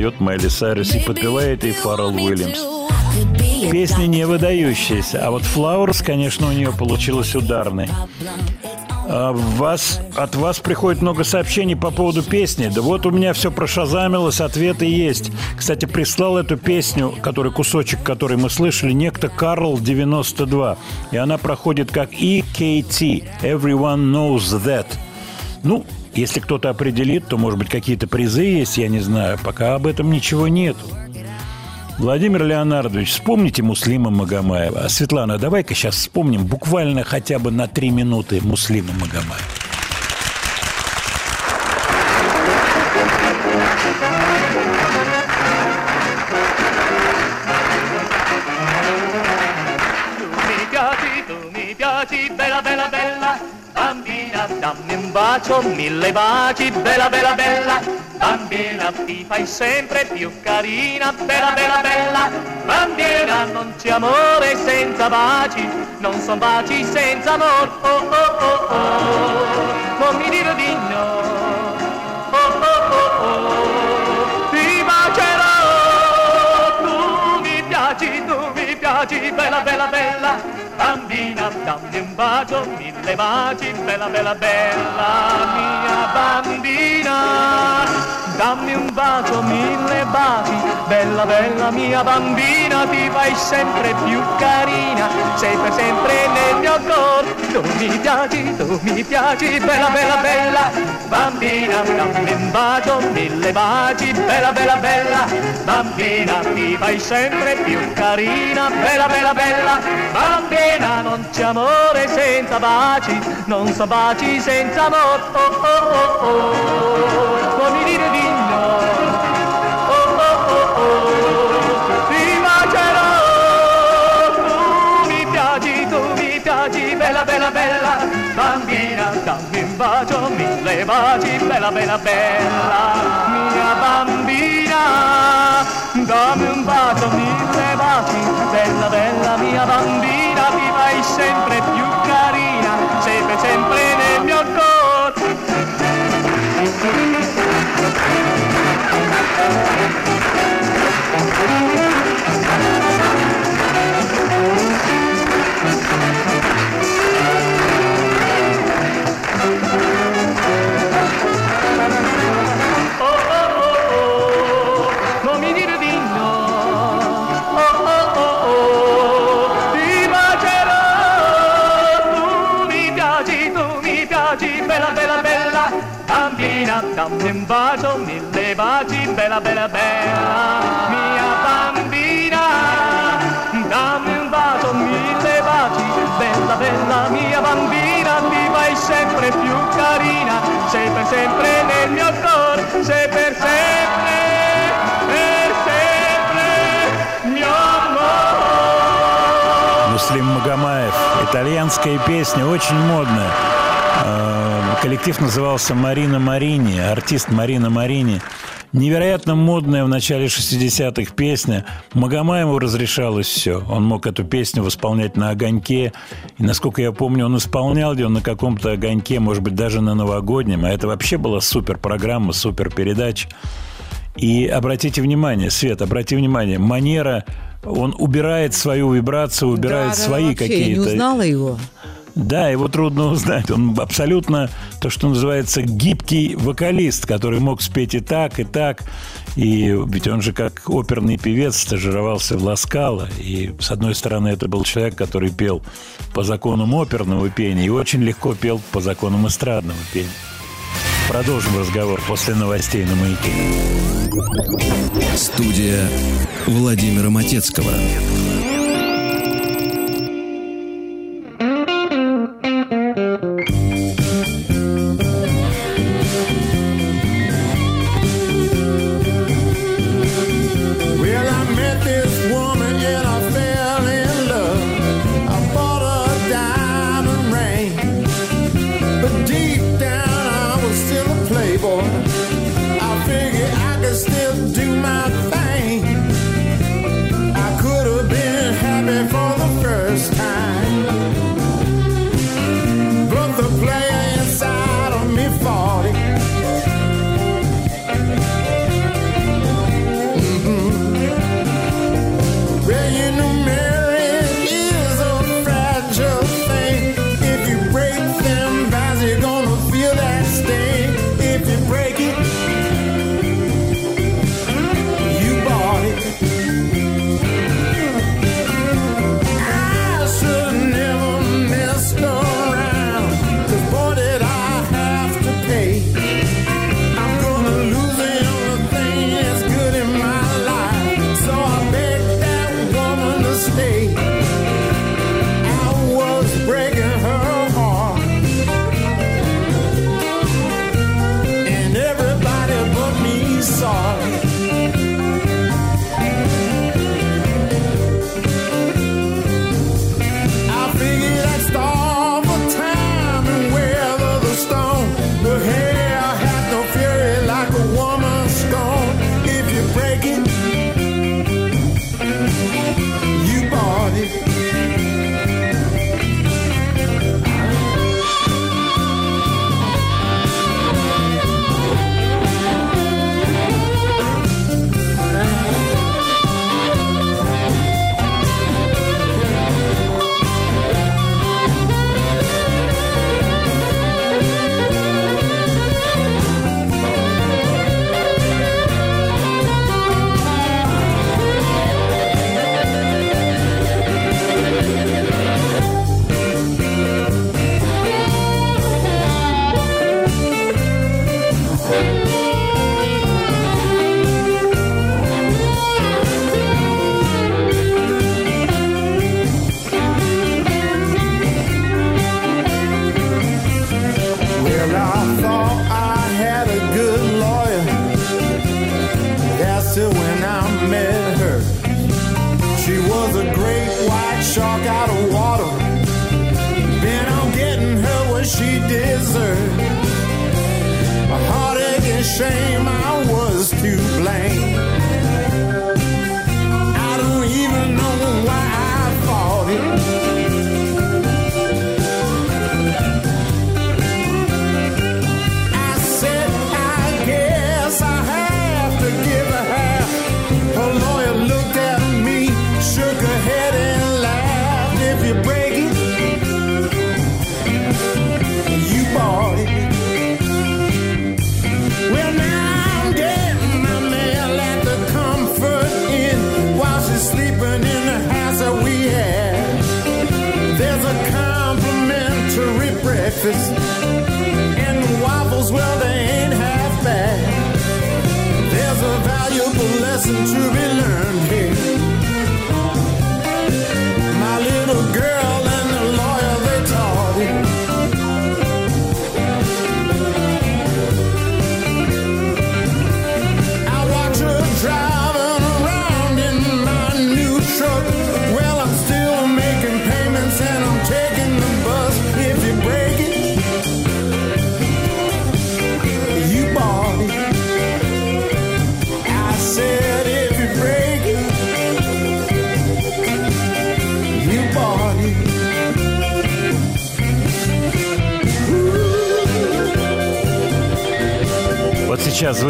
Поет Майли Сайрес и подпевает и Фаррелл Уильямс. Песня не выдающаяся, а вот Flowers, конечно, у нее получилась ударной. А вас, от вас приходит много сообщений по поводу песни. Да вот у меня все прошазамилось, ответы есть. Кстати, прислал эту песню, который кусочек, который мы слышали, некто Карл 92. И она проходит как EKT. Everyone knows that. Ну, Если кто-то определит, то, может быть, какие-то призы есть, я не знаю. Пока об этом ничего нету. Владимир Леонардович, вспомните Муслима Магомаева. Светлана, давай-ка сейчас вспомним буквально хотя бы на три минуты Муслима Магомаева. Bacio, mille baci, bella, bella, bella, bambina, ti fai sempre più carina, bella, bella, bella, bambina, non c'è amore senza baci, non son baci senza amor, oh, oh, oh, oh, non mi dire di no, bella, bella, bella, bambina, dammi un bacio, mille baci, bella, bella, bella, mia bambina. Dammi un bacio, mille baci, bella, bella mia bambina, ti fai sempre più carina, sei per sempre nel mio cuore, tu mi piaci, tu mi piaci, bella, bella, bella, bambina, dammi un bacio, mille baci, bella, bella, bella, bambina, ti fai sempre più carina, bella, bella, bella, bambina, non c'è amore senza baci, non so baci senza amore, oh, oh, oh, oh, mi dire di no, oh, bacio, mille baci, bella, bella, bella, mia bambina, dammi un bacio, mille baci, bella, bella mia bambina, ti fai sempre più carina, sempre, sempre nel mio cuore. Bella, bella, bella. Mia bambina, dammi un bacio, mille baci, bella, bella mia bambina, ti fai sempre più carina, sei per sempre nel mio cuore, sei per sempre, per sempre mio amore. Муслим Магомаев. Итальянская песня, очень модная. Э, Коллектив назывался «Марина Марини», артист Марина Марини. Невероятно модная в начале 60-х песня. Магомаеву разрешалось все. Он мог эту песню восполнять на огоньке. И, насколько я помню, он исполнял ее на каком-то огоньке, может быть, даже на новогоднем. А это вообще была супер программа, супер передача. И обратите внимание, Свет, обрати внимание, манера, он убирает свою вибрацию, убирает Да, да, свои вообще, Я не какие-то... узнала его. Да, его трудно узнать. Он абсолютно то, что называется гибкий вокалист, который мог спеть и так, и так. И ведь он же как оперный певец стажировался в Ласкало. И, с одной стороны, это был человек, который пел по законам оперного пения и очень легко пел по законам эстрадного пения. Продолжим разговор после новостей на «Маяке». Студия Владимира Матецкого.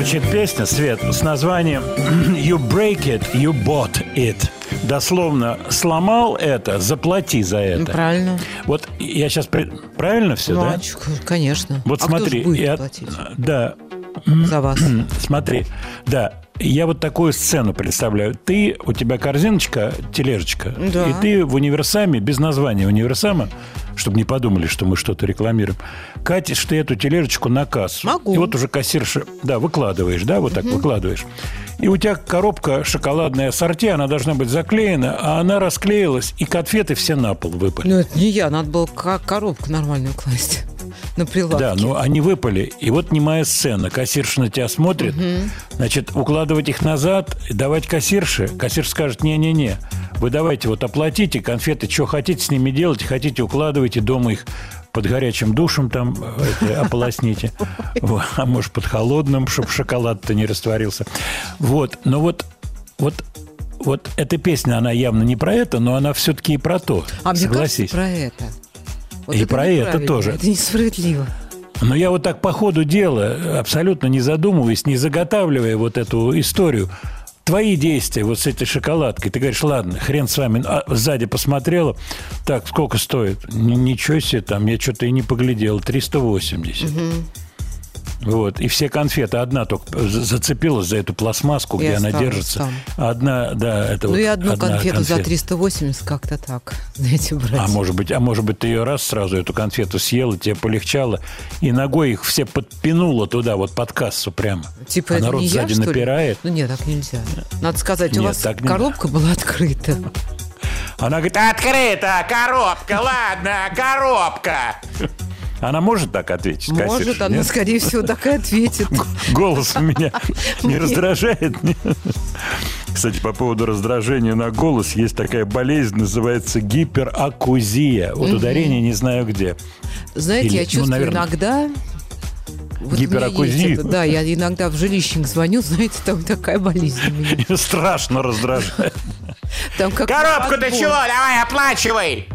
Звучит песня, Свет, с названием «You break it, you bought it». Дословно «сломал это, заплати за это». Ну, Правильно. Вот я сейчас... Правильно все, Ну, да? а конечно. Вот А кто смотри, ж будет я- платить да, за вас? смотри, да, я вот такую сцену представляю. Ты, у тебя корзиночка, тележечка, Да. и ты в универсаме, без названия универсама, чтобы не подумали, что мы что-то рекламируем, катишь ты эту тележечку на кассу. Могу. И вот уже кассирша, да, выкладываешь, да, вот так выкладываешь. И у тебя коробка шоколадная ассорти, она должна быть заклеена, а она расклеилась, и конфеты все на пол выпали. Ну, это не я, надо было коробку нормальную класть на прилавке. Да, но они выпали. И вот немая сцена. Кассирша на тебя смотрит. Значит, укладывать их назад, давать кассирше. Кассир скажет, не-не-не, вы давайте вот оплатите конфеты, что хотите с ними делать, хотите укладывайте дома их под горячим душем там э, это, ополосните. А может, под холодным, чтобы шоколад-то не растворился. Вот. Но вот, вот вот эта песня, она явно не про это, но она все-таки и про то. А мне кажется, Согласись. про это. Вот И про это тоже. Это несправедливо. Но я вот так по ходу дела, абсолютно не задумываясь, не заготавливая вот эту историю, твои действия вот с этой шоколадкой, ты говоришь, ладно, хрен с вами, а сзади посмотрела, так, сколько стоит? Ничего себе, там, я что-то и не поглядел, 380. Вот, и все конфеты, одна только за- зацепилась за эту пластмасску, И где она держится. там. Одна, да, это Ну вот и одну одна конфету за конфета. 380 как-то так, знаете, брать. А может быть, а может быть, ты ее раз сразу эту конфету съела, тебе полегчало, и ногой их все подпинула туда, вот под кассу прямо. Типа а это народ не я, сзади ли? напирает. Ну нет, так нельзя. Надо сказать, у Нет, вас так не коробка была открыта. Она говорит, открыта коробка, ладно, коробка. Она может так ответить, Может, кассирша, она, нет? скорее всего, так и ответит. Голос у меня не раздражает. Кстати, по поводу раздражения на голос есть такая болезнь, называется гиперакузия. Вот ударение не знаю где. Знаете, Или, я ну, чувствую наверное, иногда... Вот есть это, Да, я иногда в жилищник звоню, знаете, там такая болезнь у меня. Страшно раздражает. Там как Коробку-то подбор. чего? Давай, оплачивай!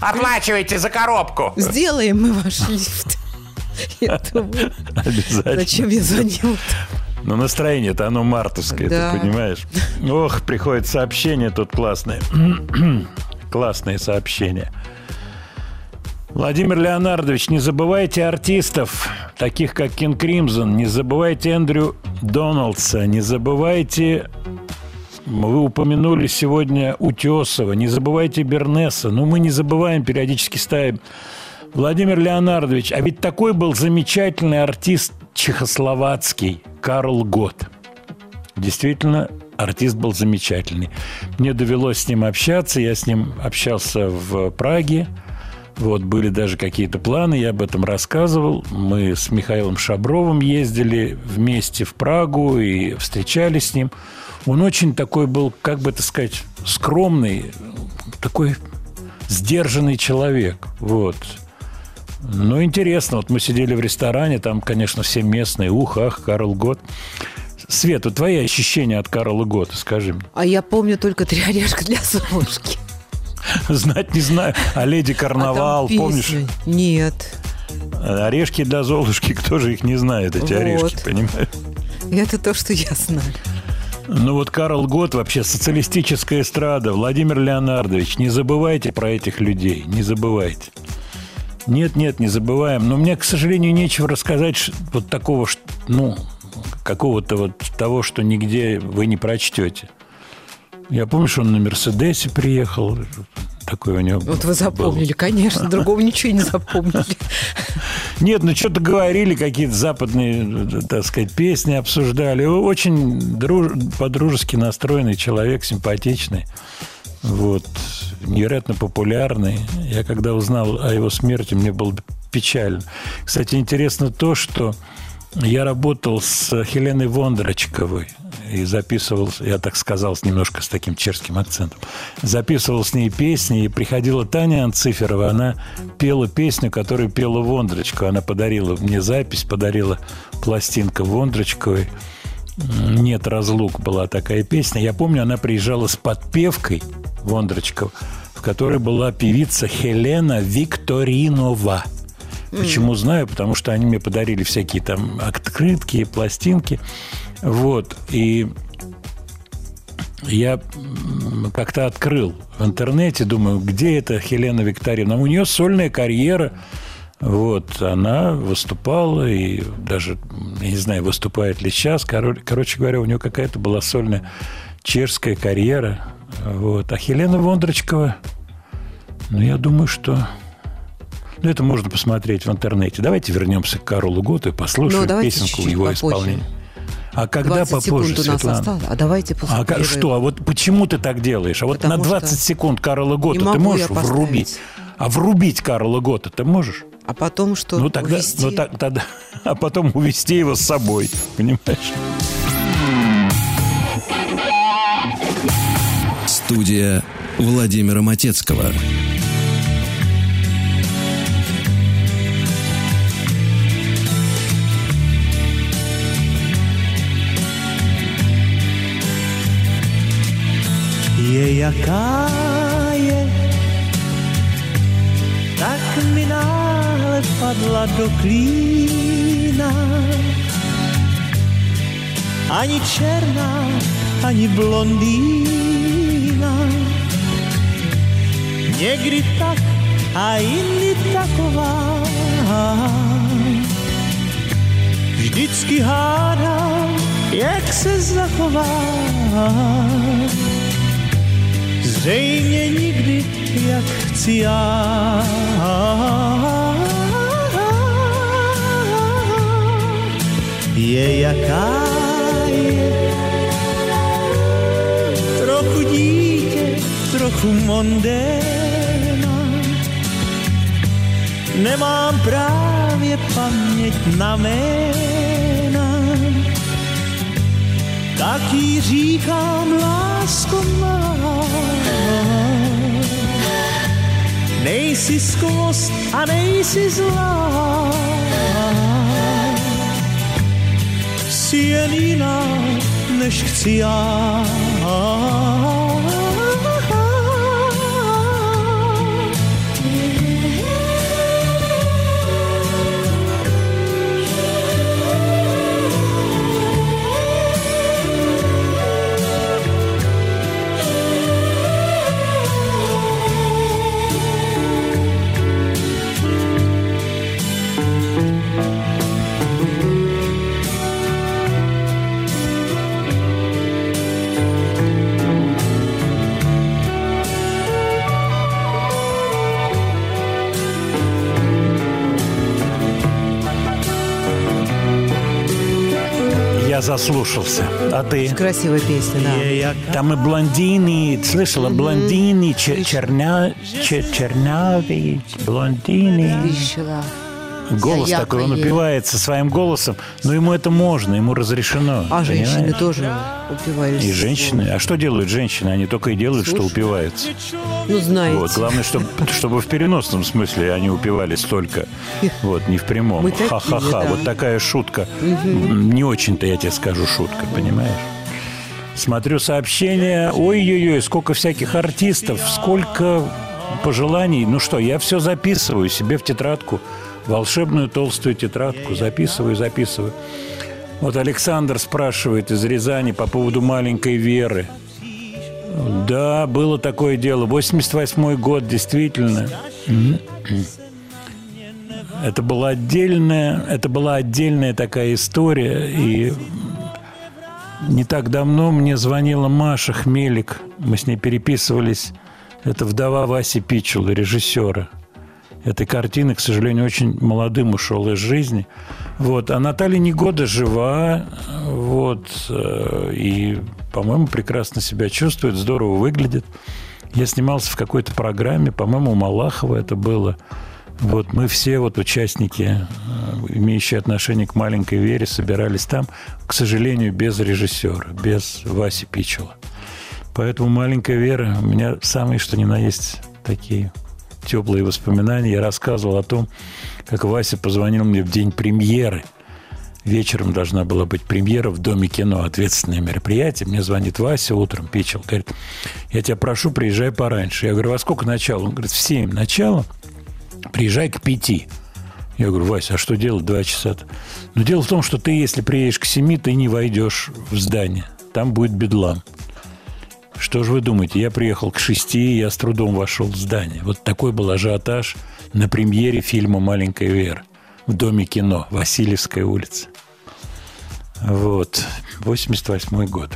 Оплачивайте за коробку. Сделаем мы ваш лифт. Я думаю, Обязательно. зачем я звонил? Но настроение-то оно мартовское, Да. ты понимаешь? Ох, приходит сообщение тут классное. Классные сообщения. Владимир Леонардович, не забывайте артистов, таких как Кинг Кримзон, не забывайте Эндрю Доналдса, не забывайте, вы упомянули сегодня Утесова, не забывайте Бернеса, ну мы не забываем, периодически ставим. Владимир Леонардович, а ведь такой был замечательный артист чехословацкий Карл Гот. Действительно, артист был замечательный. Мне довелось с ним общаться. Я с ним общался в Праге Вот, были даже какие-то планы, я об этом рассказывал. Мы с Михаилом Шабровым ездили вместе в Прагу и встречались с ним. Он очень такой был, как бы это сказать, скромный, такой сдержанный человек. Вот. Ну, интересно. Вот мы сидели в ресторане, там, конечно, все местные. Ух, ах, Карл Гот. Света, твои ощущения от Карла Гота, скажи мне. А я помню только три орешка для Золушки. Знать не знаю. А Леди Карнавал, А там помнишь? Нет. Орешки для Золушки, кто же их не знает, эти Вот. орешки, понимаешь? Это то, что я знаю. Ну вот Карл Гот вообще социалистическая эстрада, Владимир Леонардович, не забывайте про этих людей, не забывайте. Нет, нет, не забываем. Но мне, к сожалению, нечего рассказать вот такого, ну, какого-то вот того, что нигде вы не прочтете. Я помню, что он на Мерседесе приехал. Такой у него Вот вы запомнили, конечно, другого ничего не запомнили. Нет, ну что-то говорили, какие-то западные, так сказать, песни обсуждали. Очень друж- по-дружески настроенный человек, симпатичный. Вот. Невероятно популярный. Я когда узнал о его смерти, мне было печально. Кстати, интересно то, что я работал с Хеленой Вондрочковой и записывал, я так сказал, немножко с таким чешским акцентом, записывал с ней песни, и приходила Таня Анциферова, она пела песню, которую пела Вондрочка. Она подарила мне запись, подарила пластинка Вондрочковой. «Нет разлук» была такая песня. Я помню, она приезжала с подпевкой Вондрочков, в которой была певица Хелена Викторинова. Почему знаю? Потому что они мне подарили всякие там открытки, пластинки. Вот. И я как-то открыл в интернете, думаю, где это Хелена Викторина? У нее сольная карьера. Вот, она выступала и даже, я не знаю, выступает ли сейчас. Коро- Короче говоря, у нее какая-то была сольная чешская карьера. Вот. А Хелена Вондрочкова, ну, я думаю, что... Ну, это можно посмотреть в интернете. Давайте вернемся к Карлу Готу и послушаем Ну, песенку чуть-чуть его попозже. исполнения. А когда 20 попозже, секунд у нас Светлана? осталось. А давайте после А перерыва. что? А вот почему ты так делаешь? А вот Потому на 20 что секунд Карла Гота ты можешь врубить? А врубить Карла Гота ты можешь? А потом что? ну тогда, увезти? ну так- тогда, а потом увезти его с собой, понимаешь? Студия Владимира Матецкого. Je jaká je, tak mi náhle padla do klína. Ani černá, ani blondýna. Někdy tak a jindy taková. Vždycky hádám, jak se zachová. Zřejmě nikdy, jak chci já. Je jaká je, trochu dítě, trochu mondéna. Nemám právě paměť na jména, tak jí říkám lásko má. Nejsi skvost a nejsi zlá, jsi jen jiná, než chci já. Заслушался. А ты? Красивая песня, да. Там и блондины, слышала, блондины, чер- черня, чер- чернявые, блондины. Слышала. Голос Я такой, он якобы. упивается своим голосом, но ему это можно, ему разрешено. А женщины понимаешь? тоже упиваются. И женщины. А что делают женщины? Они только и делают, что упиваются. Ну, знаете. Вот. Главное, чтобы, чтобы в переносном смысле они упивались только. Вот, не в прямом. Ха-ха-ха. да. Вот такая шутка. М, Не очень-то, я тебе скажу, шутка, понимаешь? Смотрю сообщения. Ой-ой-ой, сколько всяких артистов, сколько пожеланий. Ну что, я все записываю себе в тетрадку. Волшебную толстую тетрадку. Записываю, записываю. Вот Александр спрашивает из Рязани по поводу маленькой Веры. Да, было такое дело. 88 год, действительно. Это была отдельная, это была отдельная такая история. И не так давно мне звонила Маша Хмелик. Мы с ней переписывались. Это вдова Васи Пичула, режиссера этой картины, к сожалению, очень молодым ушел из жизни. Вот. А Наталья Негода жива, вот, э, и, по-моему, прекрасно себя чувствует, здорово выглядит. Я снимался в какой-то программе, по-моему, у Малахова это было. Вот мы все вот участники, э, имеющие отношение к маленькой Вере, собирались там, к сожалению, без режиссера, без Васи Пичула. Поэтому маленькая Вера у меня самые что ни на есть такие теплые воспоминания. Я рассказывал о том, как Вася позвонил мне в день премьеры. Вечером должна была быть премьера в Доме кино, ответственное мероприятие. Мне звонит Вася утром, Пичел, говорит, я тебя прошу, приезжай пораньше. Я говорю, во сколько начало? Он говорит, в 7 начало, приезжай к пяти. Я говорю, Вася, а что делать два часа-то? Но дело в том, что ты, если приедешь к семи, ты не войдешь в здание. Там будет бедлам. Что же вы думаете? Я приехал к шести, я с трудом вошел в здание. Вот такой был ажиотаж на премьере фильма «Маленькая Вера» в Доме кино, Васильевская улица. Вот, 88 год.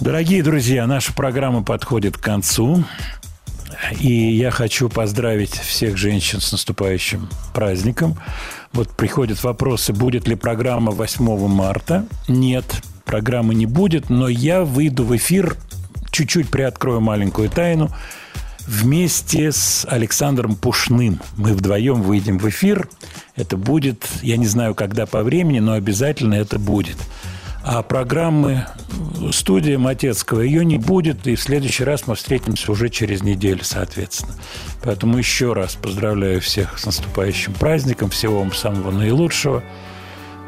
Дорогие друзья, наша программа подходит к концу. И я хочу поздравить всех женщин с наступающим праздником. Вот приходят вопросы, будет ли программа 8 марта. Нет, программы не будет, но я выйду в эфир, чуть-чуть приоткрою маленькую тайну, вместе с Александром Пушным. Мы вдвоем выйдем в эфир. Это будет, я не знаю, когда по времени, но обязательно это будет. А программы студия Матецкого ее не будет, и в следующий раз мы встретимся уже через неделю, соответственно. Поэтому еще раз поздравляю всех с наступающим праздником, всего вам самого наилучшего.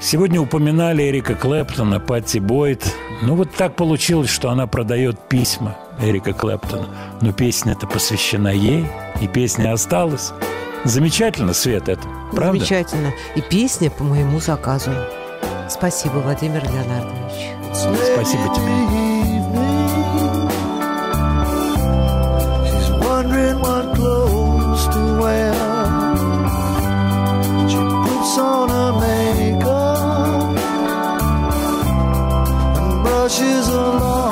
Сегодня упоминали Эрика Клэптона, Патти Бойт. Ну, вот так получилось, что она продает письма Эрика Клэптона. Но песня-то посвящена ей, и песня осталась. Замечательно, Свет, это, правда? Замечательно. И песня по моему заказу. Спасибо, Владимир Леонардович. Спасибо тебе. she's alone.